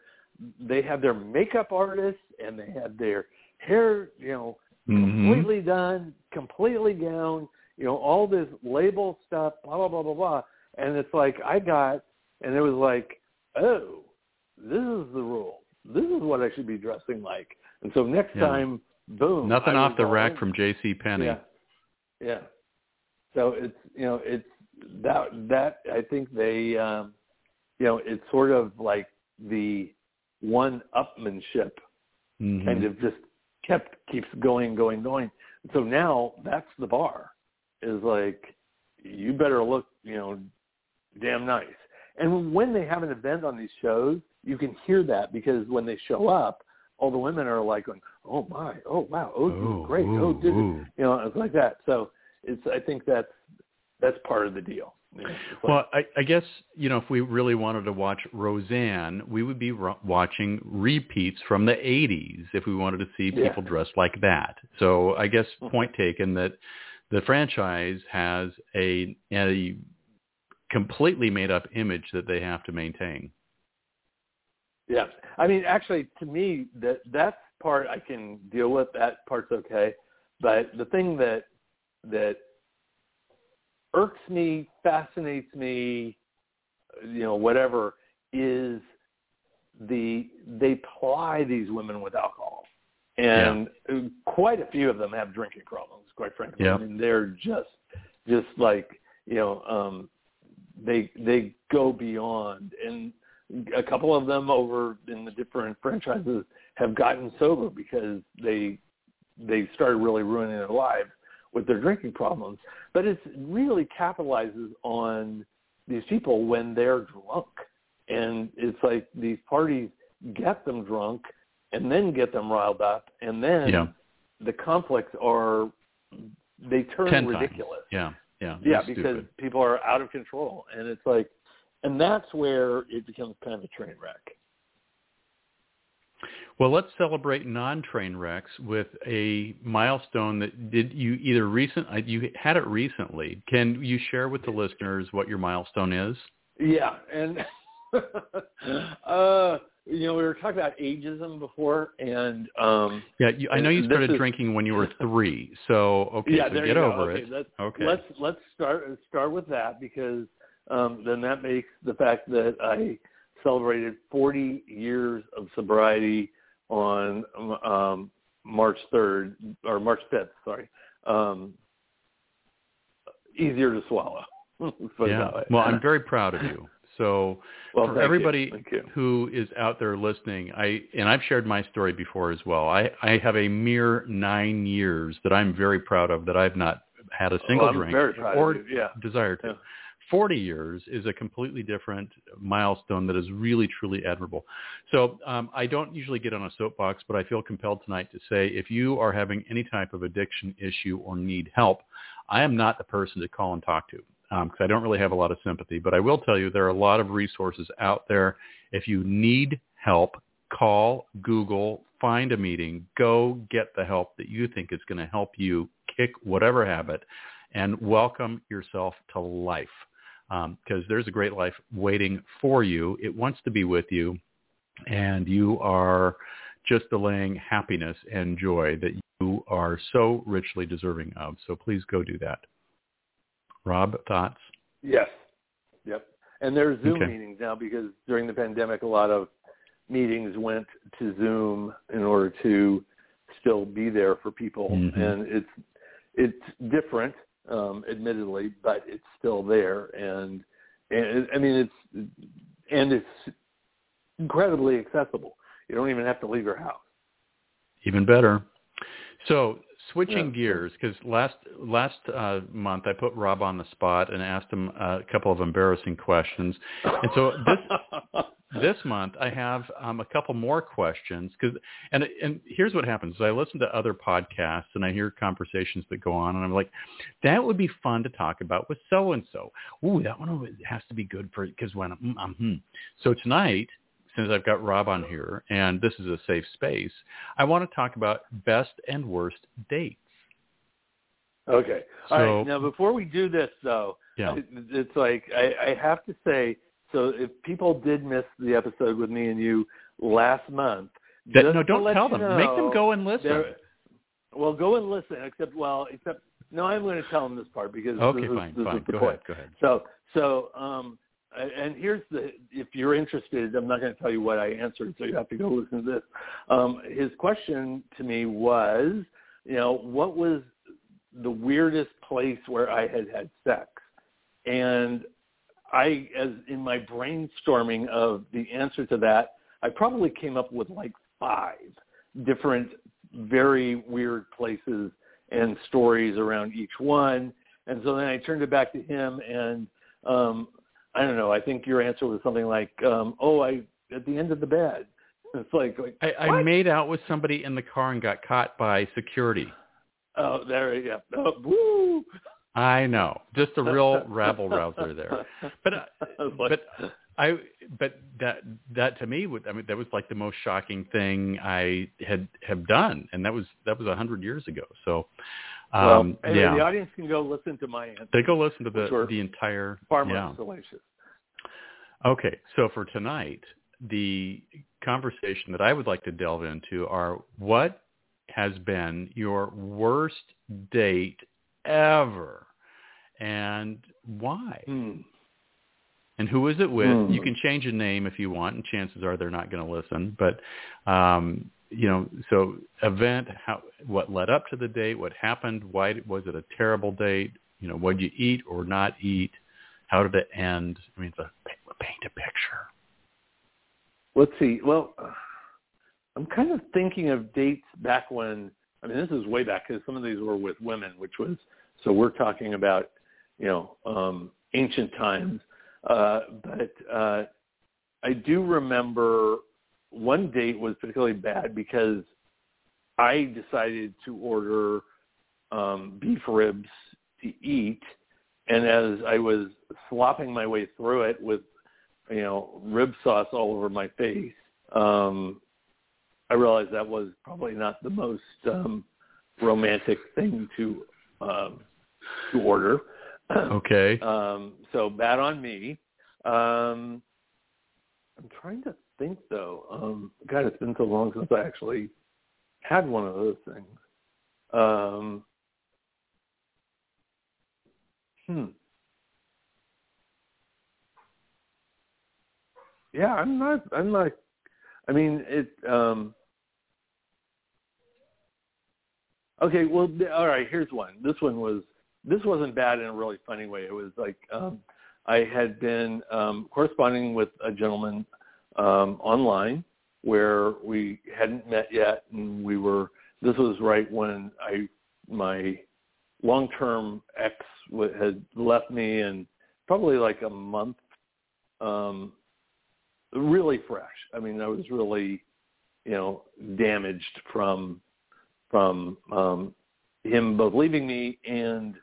[SPEAKER 3] they had their makeup artists and they had their hair, you know, mm-hmm. completely done, completely gowned, you know, all this label stuff, blah blah blah blah blah, and it's like I got and it was like, oh, this is the rule. This is what I should be dressing like. And so next yeah. time, boom.
[SPEAKER 2] Nothing off the rack in. from J.C. Penney.
[SPEAKER 3] Yeah, yeah. So it's you know it's that that I think they um, you know it's sort of like the one upmanship mm-hmm. kind of just kept keeps going going going. So now that's the bar is like you better look you know damn nice and when they have an event on these shows, you can hear that because when they show up, all the women are like going, "Oh my, oh wow, oh, oh great, ooh, oh did you know?" It's like that. So it's I think that's that's part of the deal.
[SPEAKER 2] You know, like, well, I, I guess you know if we really wanted to watch Roseanne, we would be ro- watching repeats from the '80s if we wanted to see people yeah. dressed like that. So I guess mm-hmm. point taken that the franchise has a, a completely made up image that they have to maintain.
[SPEAKER 3] Yeah, I mean, actually, to me, that that part I can deal with. That part's okay, but the thing that that irks me, fascinates me, you know, whatever, is the they ply these women with alcohol, and yeah. quite a few of them have drinking problems. Quite frankly,
[SPEAKER 2] yeah.
[SPEAKER 3] I mean, they're just just like you know um they they go beyond and a couple of them over in the different franchises have gotten sober because they they started really ruining their lives with their drinking problems. But it really capitalizes on these people when they're drunk. And it's like these parties get them drunk and then get them riled up and then
[SPEAKER 2] yeah.
[SPEAKER 3] the conflicts are they turn
[SPEAKER 2] Ten
[SPEAKER 3] ridiculous.
[SPEAKER 2] Times. Yeah. Yeah.
[SPEAKER 3] Yeah, because stupid. people are out of control, and it's like, and that's where it becomes kind of a train wreck.
[SPEAKER 2] Well, let's celebrate non-train wrecks with a milestone that did you either recent uh, you had it recently. Can you share with the listeners what your milestone is?
[SPEAKER 3] Yeah, and uh, you know, we were talking about ageism before, and um,
[SPEAKER 2] yeah, you, I know you started is, drinking when you were three. So okay,
[SPEAKER 3] yeah,
[SPEAKER 2] so get over.
[SPEAKER 3] Okay,
[SPEAKER 2] it.
[SPEAKER 3] Let's,
[SPEAKER 2] okay,
[SPEAKER 3] let's let's start start with that because um, then that makes the fact that I celebrated 40 years of sobriety on um, March 3rd or March 5th. Sorry, um, easier to swallow.
[SPEAKER 2] yeah. Well, I'm very proud of you. So
[SPEAKER 3] well,
[SPEAKER 2] for everybody who is out there listening, I and I've shared my story before as well. I, I have a mere nine years that I'm very proud of that I've not had a single
[SPEAKER 3] well,
[SPEAKER 2] drink
[SPEAKER 3] or
[SPEAKER 2] yeah. desire to.
[SPEAKER 3] Yeah.
[SPEAKER 2] 40 years is a completely different milestone that is really, truly admirable. So um, I don't usually get on a soapbox, but I feel compelled tonight to say if you are having any type of addiction issue or need help, I am not the person to call and talk to because um, I don't really have a lot of sympathy. But I will tell you there are a lot of resources out there. If you need help, call, Google, find a meeting, go get the help that you think is going to help you kick whatever habit and welcome yourself to life because um, there's a great life waiting for you. It wants to be with you and you are just delaying happiness and joy that you are so richly deserving of. So please go do that. Rob, thoughts?
[SPEAKER 3] Yes. Yep. And there's Zoom
[SPEAKER 2] okay.
[SPEAKER 3] meetings now because during the pandemic, a lot of meetings went to Zoom in order to still be there for people,
[SPEAKER 2] mm-hmm.
[SPEAKER 3] and it's it's different, um, admittedly, but it's still there, and and I mean it's and it's incredibly accessible. You don't even have to leave your house.
[SPEAKER 2] Even better. So Switching
[SPEAKER 3] yeah.
[SPEAKER 2] gears, because last last uh, month I put Rob on the spot and asked him a couple of embarrassing questions, and so this this month I have um, a couple more questions because and and here's what happens: I listen to other podcasts and I hear conversations that go on, and I'm like, that would be fun to talk about with so and so. Ooh, that one has to be good for because when I'm, I'm hmm. so tonight. Since I've got Rob on here, and this is a safe space, I want to talk about best and worst dates.
[SPEAKER 3] Okay.
[SPEAKER 2] So,
[SPEAKER 3] All right. Now, before we do this, though,
[SPEAKER 2] yeah.
[SPEAKER 3] it's like I, I have to say. So, if people did miss the episode with me and you last month,
[SPEAKER 2] That, no, don't tell them. Make them go and listen.
[SPEAKER 3] Well, go and listen. Except, well, except no, I'm going to tell them this part because
[SPEAKER 2] Okay,
[SPEAKER 3] this is,
[SPEAKER 2] fine,
[SPEAKER 3] this
[SPEAKER 2] fine.
[SPEAKER 3] is the
[SPEAKER 2] Go
[SPEAKER 3] point.
[SPEAKER 2] ahead, go ahead.
[SPEAKER 3] So, so, um, and here's the, if you're interested, I'm not going to tell you what I answered, so you have to go listen to this. Um, his question to me was, you know, what was the weirdest place where I had had sex? And I, as in my brainstorming of the answer to that, I probably came up with like five different very weird places and stories around each one. And so then I turned it back to him and um I don't know, I think your answer was something like, um, oh, I at the end of the bed. It's like, like
[SPEAKER 2] I, I made out with somebody in the car and got caught by security.
[SPEAKER 3] oh, there you go. Oh, woo.
[SPEAKER 2] I know, just a real rabble rouser there. But uh, but I but that that to me would I mean that was like the most shocking thing I had have done, and that was that was a hundred years ago. So
[SPEAKER 3] well,
[SPEAKER 2] um,
[SPEAKER 3] anyway,
[SPEAKER 2] yeah,
[SPEAKER 3] the audience can go listen to my answer.
[SPEAKER 2] they go listen to the the entire
[SPEAKER 3] Far more
[SPEAKER 2] yeah.
[SPEAKER 3] salacious.
[SPEAKER 2] Okay, so for tonight, the conversation that I would like to delve into are what has been your worst date ever and why?
[SPEAKER 3] Hmm.
[SPEAKER 2] And who is it with?
[SPEAKER 3] Hmm.
[SPEAKER 2] You can change a name if you want, and chances are they're not going to listen. But um, you know, so event, how, what led up to the date, what happened, why was it a terrible date? You know, what did you eat or not eat? How did it end? I mean, it's a paint a picture.
[SPEAKER 3] Let's see. Well, I'm kind of thinking of dates back when. I mean, this is way back because some of these were with women, which was so we're talking about, you know, um, ancient times. Uh, but uh, I do remember one date was particularly bad because I decided to order um, beef ribs to eat, and as I was slopping my way through it with you know, rib sauce all over my face. Um, I realized that was probably not the most um, romantic thing to um, to order.
[SPEAKER 2] Okay.
[SPEAKER 3] um, so bad on me. Um, I'm trying to think though. Um, God, it's been so long since I actually had one of those things. Um, hmm. Yeah, I'm not. I'm not. I mean, it. um Okay, well, all right. Here's one. This one was. This wasn't bad in a really funny way. It was like um I had been um corresponding with a gentleman um online where we hadn't met yet, and we were. This was right when I my long-term ex had left me, and probably like a month um really fresh. I mean, I was really, you know, damaged from from um, him both leaving me and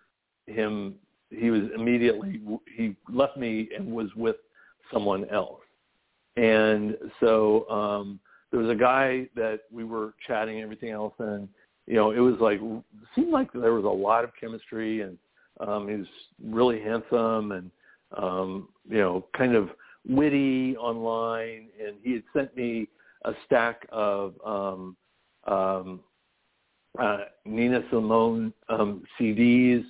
[SPEAKER 3] him. He was immediately he left me and was with someone else, and so um, there was a guy that we were chatting and everything else, and you know, it was like seemed like there was a lot of chemistry, and um, he was really handsome and um, you know, kind of witty online and he had sent me a stack of um um uh Nina Simone um CDs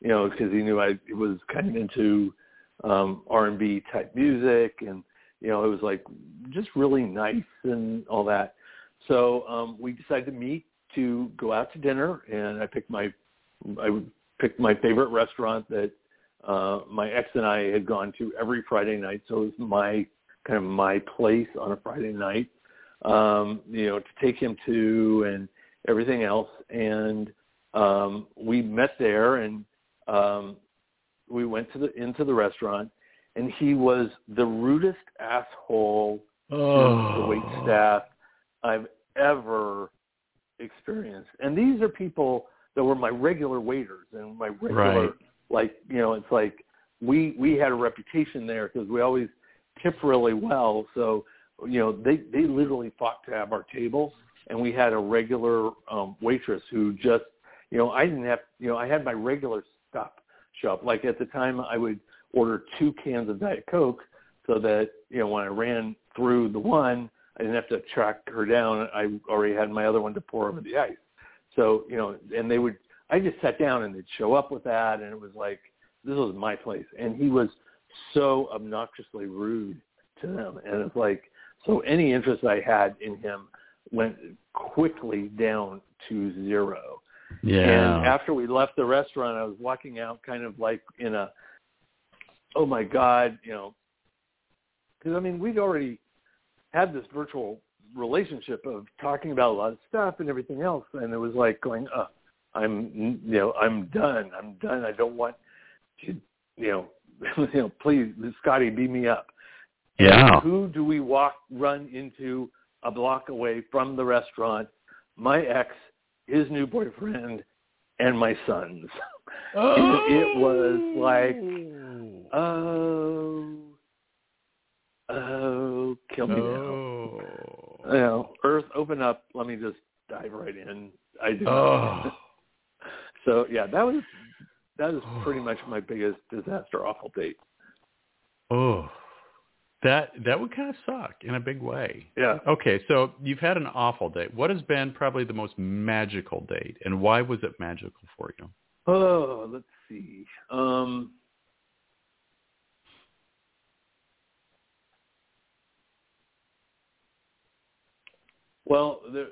[SPEAKER 3] you know because he knew I was kind of into um R&B type music and you know it was like just really nice and all that. So um we decided to meet to go out to dinner and I picked my I picked my favorite restaurant that uh, my ex and I had gone to every Friday night, so it was my kind of my place on a Friday night, um, you know, to take him to and everything else. And um, we met there, and um, we went to the into the restaurant, and he was the rudest asshole
[SPEAKER 2] Oh.
[SPEAKER 3] the wait staff I've ever experienced. And these are people that were my regular waiters and my regular
[SPEAKER 2] Right.
[SPEAKER 3] like you know it's like we we had a reputation there because we always tip really well. So you know they they literally fought to have our table, and we had a regular um, waitress who just you know I didn't have you know I had my regular stuff show up. Like at the time I would order two cans of Diet Coke so that you know when I ran through the one I didn't have to track her down. I already had my other one to pour over the ice. So you know, and they would. I just sat down and they'd show up with that, and it was like this was my place. And he was so obnoxiously rude to them, and it's like so any interest I had in him went quickly down to zero.
[SPEAKER 2] Yeah.
[SPEAKER 3] And after we left the restaurant, I was walking out kind of like in a, oh my God, you know, because I mean, we'd already had this virtual relationship of talking about a lot of stuff and everything else. And it was like going, uh, I'm, you know, I'm done. I'm done. I don't want to, you know, you know, please, Scotty, beat me up.
[SPEAKER 2] yeah.
[SPEAKER 3] Who do we walk, run into a block away from the restaurant? My ex, his new boyfriend, and my sons. it was like, oh. oh, oh, kill me now.
[SPEAKER 2] Oh.
[SPEAKER 3] You know, Earth, open up. Let me just dive right in. I do.
[SPEAKER 2] Oh.
[SPEAKER 3] So yeah, that was that was oh. pretty much my biggest disaster awful date.
[SPEAKER 2] Oh. That that would kind of suck in a big way.
[SPEAKER 3] Yeah.
[SPEAKER 2] Okay, so you've had an awful date. What has been probably the most magical date, and why was it magical for you?
[SPEAKER 3] Oh, let's see. Um, well, there,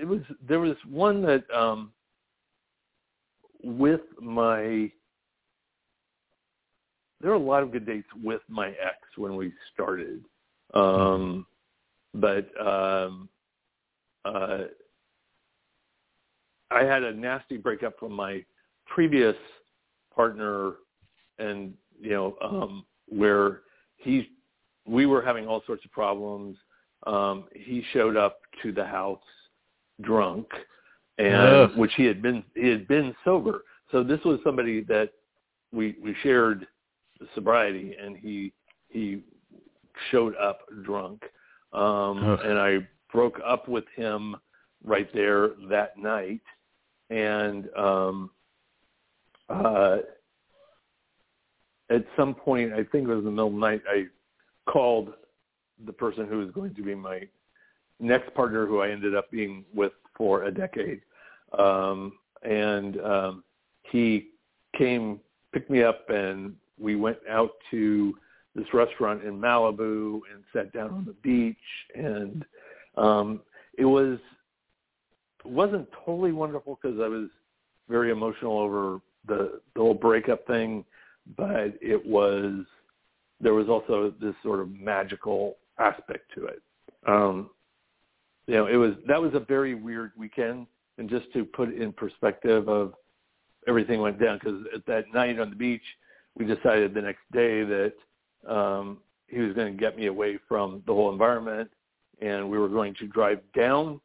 [SPEAKER 3] it was there was one that um, with my there were a lot of good dates with my ex when we started, um, but um, uh, I had a nasty breakup from my previous partner, and you know um, where he we were having all sorts of problems. Um, he showed up to the house drunk, and
[SPEAKER 2] Ugh.
[SPEAKER 3] which he had been he had been sober. So this was somebody that we we shared sobriety, and he he showed up drunk, um, and I broke up with him right there that night, and um, uh, at some point, I think it was in the middle of the night, I called the person who was going to be my next partner, who I ended up being with for a decade, um, and um, he came, picked me up, and we went out to this restaurant in Malibu and sat down on the beach, and um, it was it wasn't totally wonderful because I was very emotional over the the whole breakup thing, but it was there was also this sort of magical aspect to it. Um, you know, it was that was a very weird weekend, and just to put it in perspective of everything went down because at that night on the beach, we decided the next day that um, he was going to get me away from the whole environment, and we were going to drive down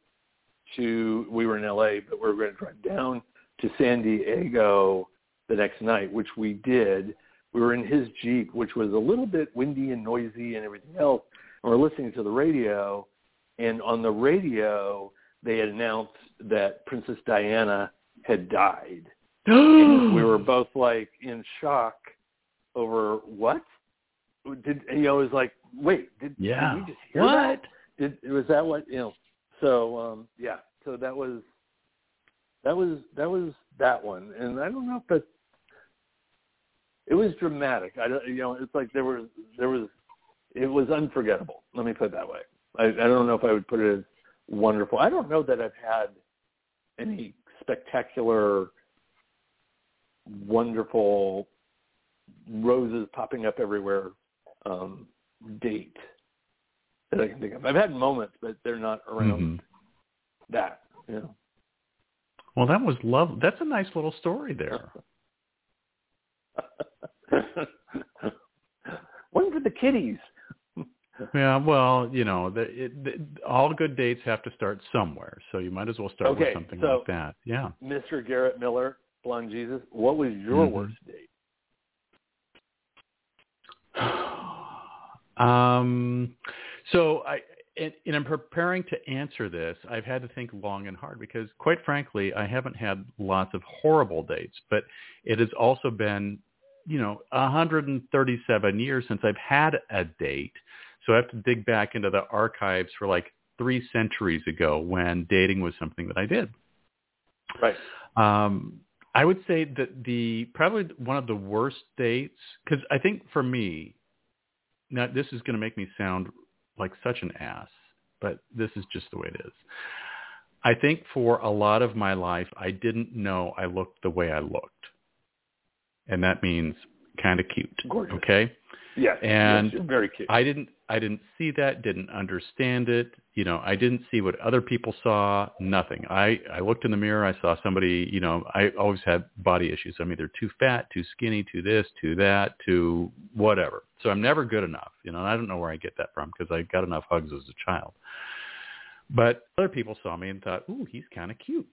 [SPEAKER 3] to we were in LA, but we were going to drive down to San Diego the next night, which we did. We were in his Jeep, which was a little bit windy and noisy and everything else. And we're listening to the radio, and on the radio they had announced that Princess Diana had died. And we were both like in shock over what? Did you know? It was like, wait, did,
[SPEAKER 2] Yeah.
[SPEAKER 3] did we just hear that? Did was that what you know? So um yeah, so that was that was that was that one, and I don't know if that it was dramatic. I don't, you know, it's like there was there was it was unforgettable. Let me put it that way. I, I don't know if I would put it as wonderful. I don't know that I've had any spectacular, wonderful roses popping up everywhere um, date that I can think of. I've had moments, but they're not around
[SPEAKER 2] Mhm.
[SPEAKER 3] that. You know.
[SPEAKER 2] Well, that was love. That's a nice little story there.
[SPEAKER 3] One for the kitties?
[SPEAKER 2] Yeah, well, you know, the, it, the, all good dates have to start somewhere, so you might as well start
[SPEAKER 3] Okay,
[SPEAKER 2] with something
[SPEAKER 3] so-
[SPEAKER 2] like that. Yeah.
[SPEAKER 3] Mr. Garrett Miller, Blond Jesus, what was your
[SPEAKER 2] Mhm.
[SPEAKER 3] worst date?
[SPEAKER 2] Um, so I, and, and I'm preparing to answer this. I've had to think long and hard because, quite frankly, I haven't had lots of horrible dates, but it has also been, you know, 137 years since I've had a date. So I have to dig back into the archives for like three centuries ago when dating was something that I did.
[SPEAKER 3] Right.
[SPEAKER 2] Um, I would say that the probably one of the worst dates because I think for me, now this is going to make me sound like such an ass, but this is just the way it is. I think for a lot of my life, I didn't know I looked the way I looked, and that means kind of cute.
[SPEAKER 3] Gorgeous.
[SPEAKER 2] Okay.
[SPEAKER 3] Yes.
[SPEAKER 2] And
[SPEAKER 3] yes, very cute.
[SPEAKER 2] I didn't I didn't see that, didn't understand it. You know, I didn't see what other people saw, nothing. I I looked in the mirror, I saw somebody, you know, I always had body issues. I'm either too fat, too skinny, too this, too that, too whatever. So I'm never good enough, you know, and I don't know where I get that from because I got enough hugs as a child. But other people saw me and thought, "Ooh, he's kind of cute."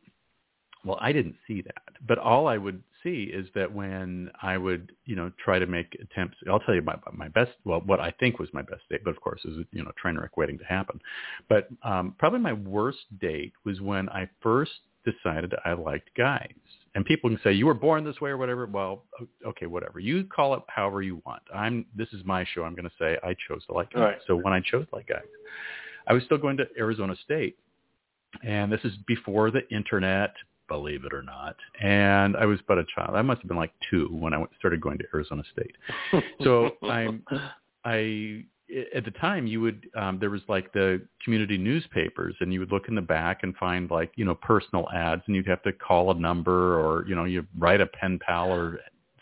[SPEAKER 2] Well, I didn't see that, but all I would see is that when I would, you know, try to make attempts. I'll tell you my my best. Well, what I think was my best date, but of course, is you know, train wreck waiting to happen. But um, probably my worst date was when I first decided I liked guys. And people can say you were born this way or whatever. Well, okay, whatever. You call it however you want. I'm. This is my show. I'm going to say I chose to like guys.
[SPEAKER 3] Right.
[SPEAKER 2] So when I chose to like guys, I was still going to Arizona State, and this is before the internet, believe it or not. And I was but a child. I must have been like two when I started going to Arizona State. So I'm I at the time you would um there was like the community newspapers and you would look in the back and find like you know personal ads and you'd have to call a number or you know you write a pen pal or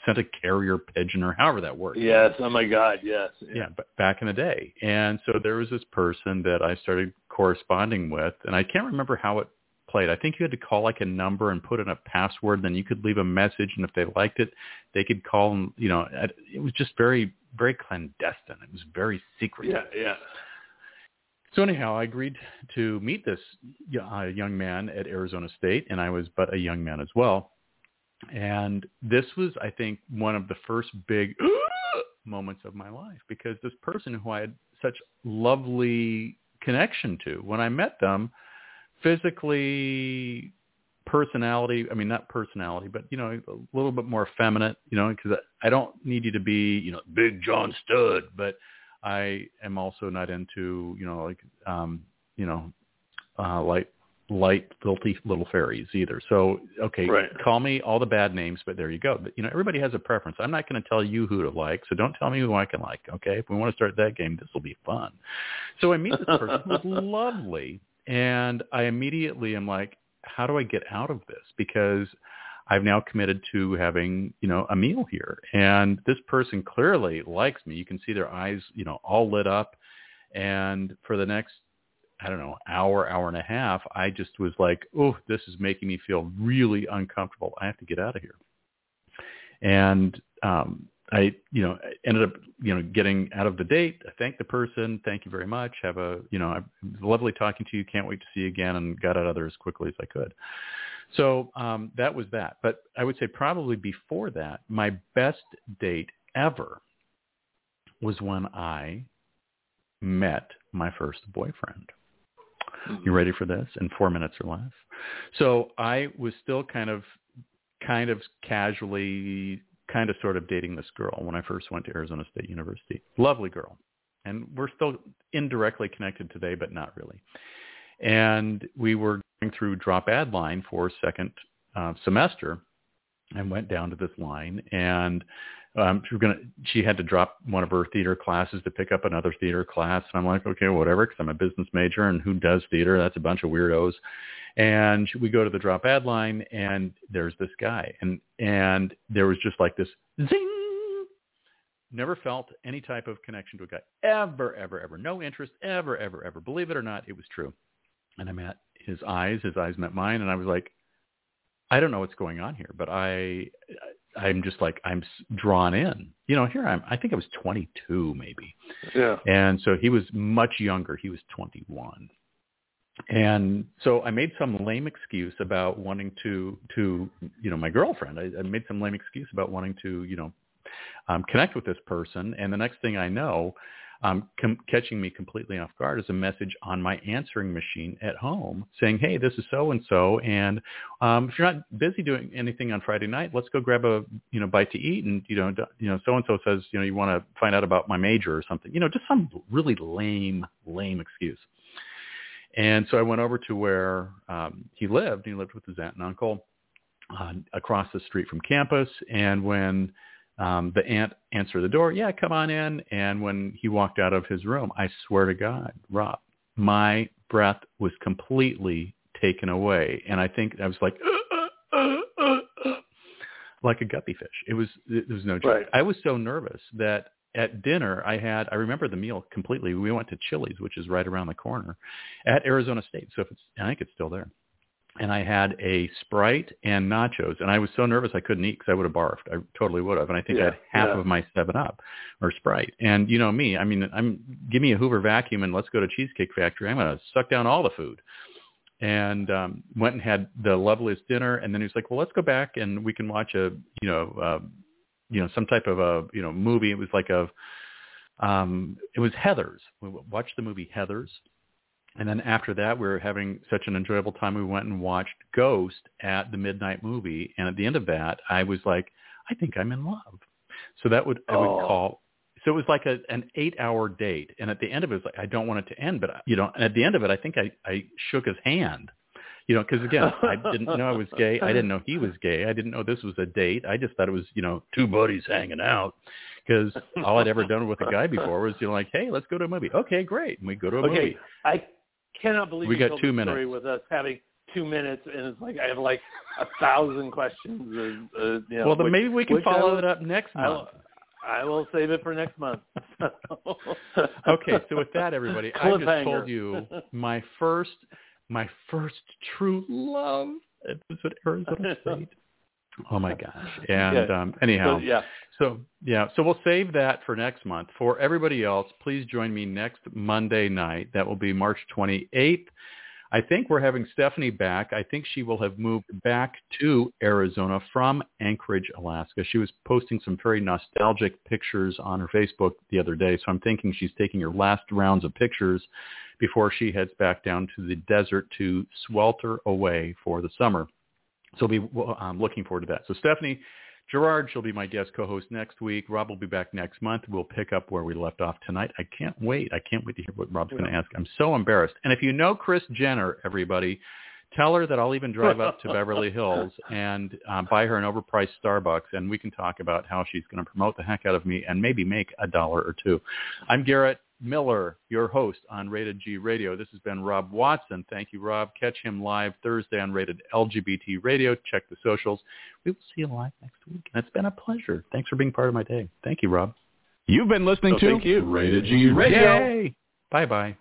[SPEAKER 2] send a carrier pigeon or however that works
[SPEAKER 3] yes. Oh my God. Yes.
[SPEAKER 2] yeah, but back in the day. And so there was this person that I started corresponding with, and I can't remember how it played. I think you had to call like a number and put in a password, then you could leave a message, and if they liked it, they could call. And you know, it was just very, very clandestine. It was very secret.
[SPEAKER 3] Yeah. Yeah.
[SPEAKER 2] So anyhow, I agreed to meet this uh, young man at Arizona State, and I was but a young man as well. And this was, I think, one of the first big moments of my life because this person who I had such lovely connection to, when I met them, physically, personality, I mean, not personality, but, you know, a little bit more effeminate, you know, because I don't need you to be, you know, big John Stud, but I am also not into, you know, like, um, you know, uh, light, light, filthy little fairies either. So, okay,
[SPEAKER 3] Right.
[SPEAKER 2] call me all the bad names, but there you go. But, you know, everybody has a preference. I'm not going to tell you who to like, so don't tell me who I can like. Okay, if we want to start that game, this will be fun. So I meet this person who's lovely, and I immediately am like, how do I get out of this? Because I've now committed to having, you know, a meal here. And this person clearly likes me. You can see their eyes, you know, all lit up. And for the next, I don't know, hour, hour and a half, I just was like, oh, this is making me feel really uncomfortable. I have to get out of here. And um, I, you know, ended up, you know, getting out of the date. I thanked the person. Thank you very much. Have a, you know, it was lovely talking to you. Can't wait to see you again and got out of there as quickly as I could. So um, that was that. But I would say probably before that, my best date ever was when I met my first boyfriend. You ready for this? In four minutes or less. So I was still kind of, kind of casually, kind of sort of dating this girl when I first went to Arizona State University. Lovely girl. And we're still indirectly connected today, but not really. And we were going through drop add line for second uh, semester and went down to this line and um, she, was gonna, she had to drop one of her theater classes to pick up another theater class. And I'm like, okay, whatever, because I'm a business major, and who does theater? That's a bunch of weirdos. And we go to the drop add line, and there's this guy, and and there was just like this zing. Never felt any type of connection to a guy ever, ever, ever. No interest ever, ever, ever. Believe it or not, it was true. And I met his eyes. His eyes met mine, and I was like, I don't know what's going on here, but I I'm just like I'm drawn in. You know, here I'm. I think I was 22 maybe.
[SPEAKER 3] Yeah.
[SPEAKER 2] And so he was much younger. He was 21. And so I made some lame excuse about wanting to to you know my girlfriend. I, I made some lame excuse about wanting to you know um, connect with this person. And the next thing I know, um, com- catching me completely off guard is a message on my answering machine at home saying, "Hey, this is so and so, and um, if you're not busy doing anything on Friday night, let's go grab a you know bite to eat." And you know, you know, so and so says, you know, you want to find out about my major or something. You know, just some really lame, lame excuse. And so I went over to where um, he lived. He lived with his aunt and uncle uh, across the street from campus. And when um, the aunt answered the door, yeah, come on in. And when he walked out of his room, I swear to God, Rob, my breath was completely taken away. And I think I was like, uh, uh, uh, like a guppy fish. It was, it was no joke.
[SPEAKER 3] Right.
[SPEAKER 2] I was so nervous that at dinner I had I remember the meal completely. We went to Chili's, which is right around the corner, at Arizona State. So if it's I think it's still there. And I had a Sprite and nachos, and I was so nervous I couldn't eat because I would have barfed. I totally would have. And I think
[SPEAKER 3] Yeah,
[SPEAKER 2] I had half
[SPEAKER 3] yeah.
[SPEAKER 2] of my Seven Up or Sprite. And you know me, I mean, I'm give me a Hoover vacuum and let's go to Cheesecake Factory. I'm going to suck down all the food and um went and had the loveliest dinner and then he was like well let's go back and we can watch a you know uh you know some type of a you know movie it was like a um it was heathers we watched the movie heathers and then after that we were having such an enjoyable time we went and watched ghost at the midnight movie. And at the end of that i was like i think i'm in love. So that would i would
[SPEAKER 3] Oh.
[SPEAKER 2] call so it was like a, an eight hour date. And at the end of it it was like i don't want it to end but I, you know and at the end of it i think i i shook his hand you know because again i didn't know i was gay. I didn't know he was gay. I didn't know this was a date. I just thought it was you know two buddies hanging out. Because all i'd ever done with a guy before was you know like hey let's go to a movie. Okay great. And we go to a
[SPEAKER 3] Okay.
[SPEAKER 2] movie.
[SPEAKER 3] I cannot believe
[SPEAKER 2] We got two minutes.
[SPEAKER 3] with us having two minutes, and it's like I have like a thousand questions. Uh, uh, you know,
[SPEAKER 2] well then
[SPEAKER 3] which-
[SPEAKER 2] maybe we can follow
[SPEAKER 3] will-
[SPEAKER 2] it up next
[SPEAKER 3] I will,
[SPEAKER 2] month
[SPEAKER 3] I will save it for next month.
[SPEAKER 2] okay so with that everybody i just told you my first my first true love at arizona state oh my gosh and
[SPEAKER 3] Yeah.
[SPEAKER 2] um anyhow
[SPEAKER 3] So, yeah.
[SPEAKER 2] So yeah, so we'll save that for next month. For everybody else, please join me next Monday night. That will be March 28th. I think we're having Stephanie back. I think she will have moved back to Arizona from Anchorage, Alaska. She was posting some very nostalgic pictures on her Facebook the other day. So I'm thinking she's taking her last rounds of pictures before she heads back down to the desert to swelter away for the summer. So I'll be um, looking forward to that. So Stephanie Gerard, she'll be my guest co-host next week. Rob will be back next month. We'll pick up where we left off tonight. I can't wait. I can't wait to hear what Rob's going to ask. I'm so embarrassed. And if you know Kris Jenner, everybody, tell her that I'll even drive up to Beverly Hills and uh, buy her an overpriced Starbucks, and we can talk about how she's going to promote the heck out of me and maybe make a dollar or two. I'm Garrett Miller, your host on Rated G Radio. This has been Rob Watson. Thank you, Rob. Catch him live Thursday on Rated LGBT Radio. Check the socials. We will see you live next week. And it's been a pleasure. Thanks for being part of my day. Thank you, Rob.
[SPEAKER 1] You've been listening
[SPEAKER 3] Oh,
[SPEAKER 1] to
[SPEAKER 3] thank you.
[SPEAKER 1] Rated G Radio.
[SPEAKER 2] Yay! Bye-bye.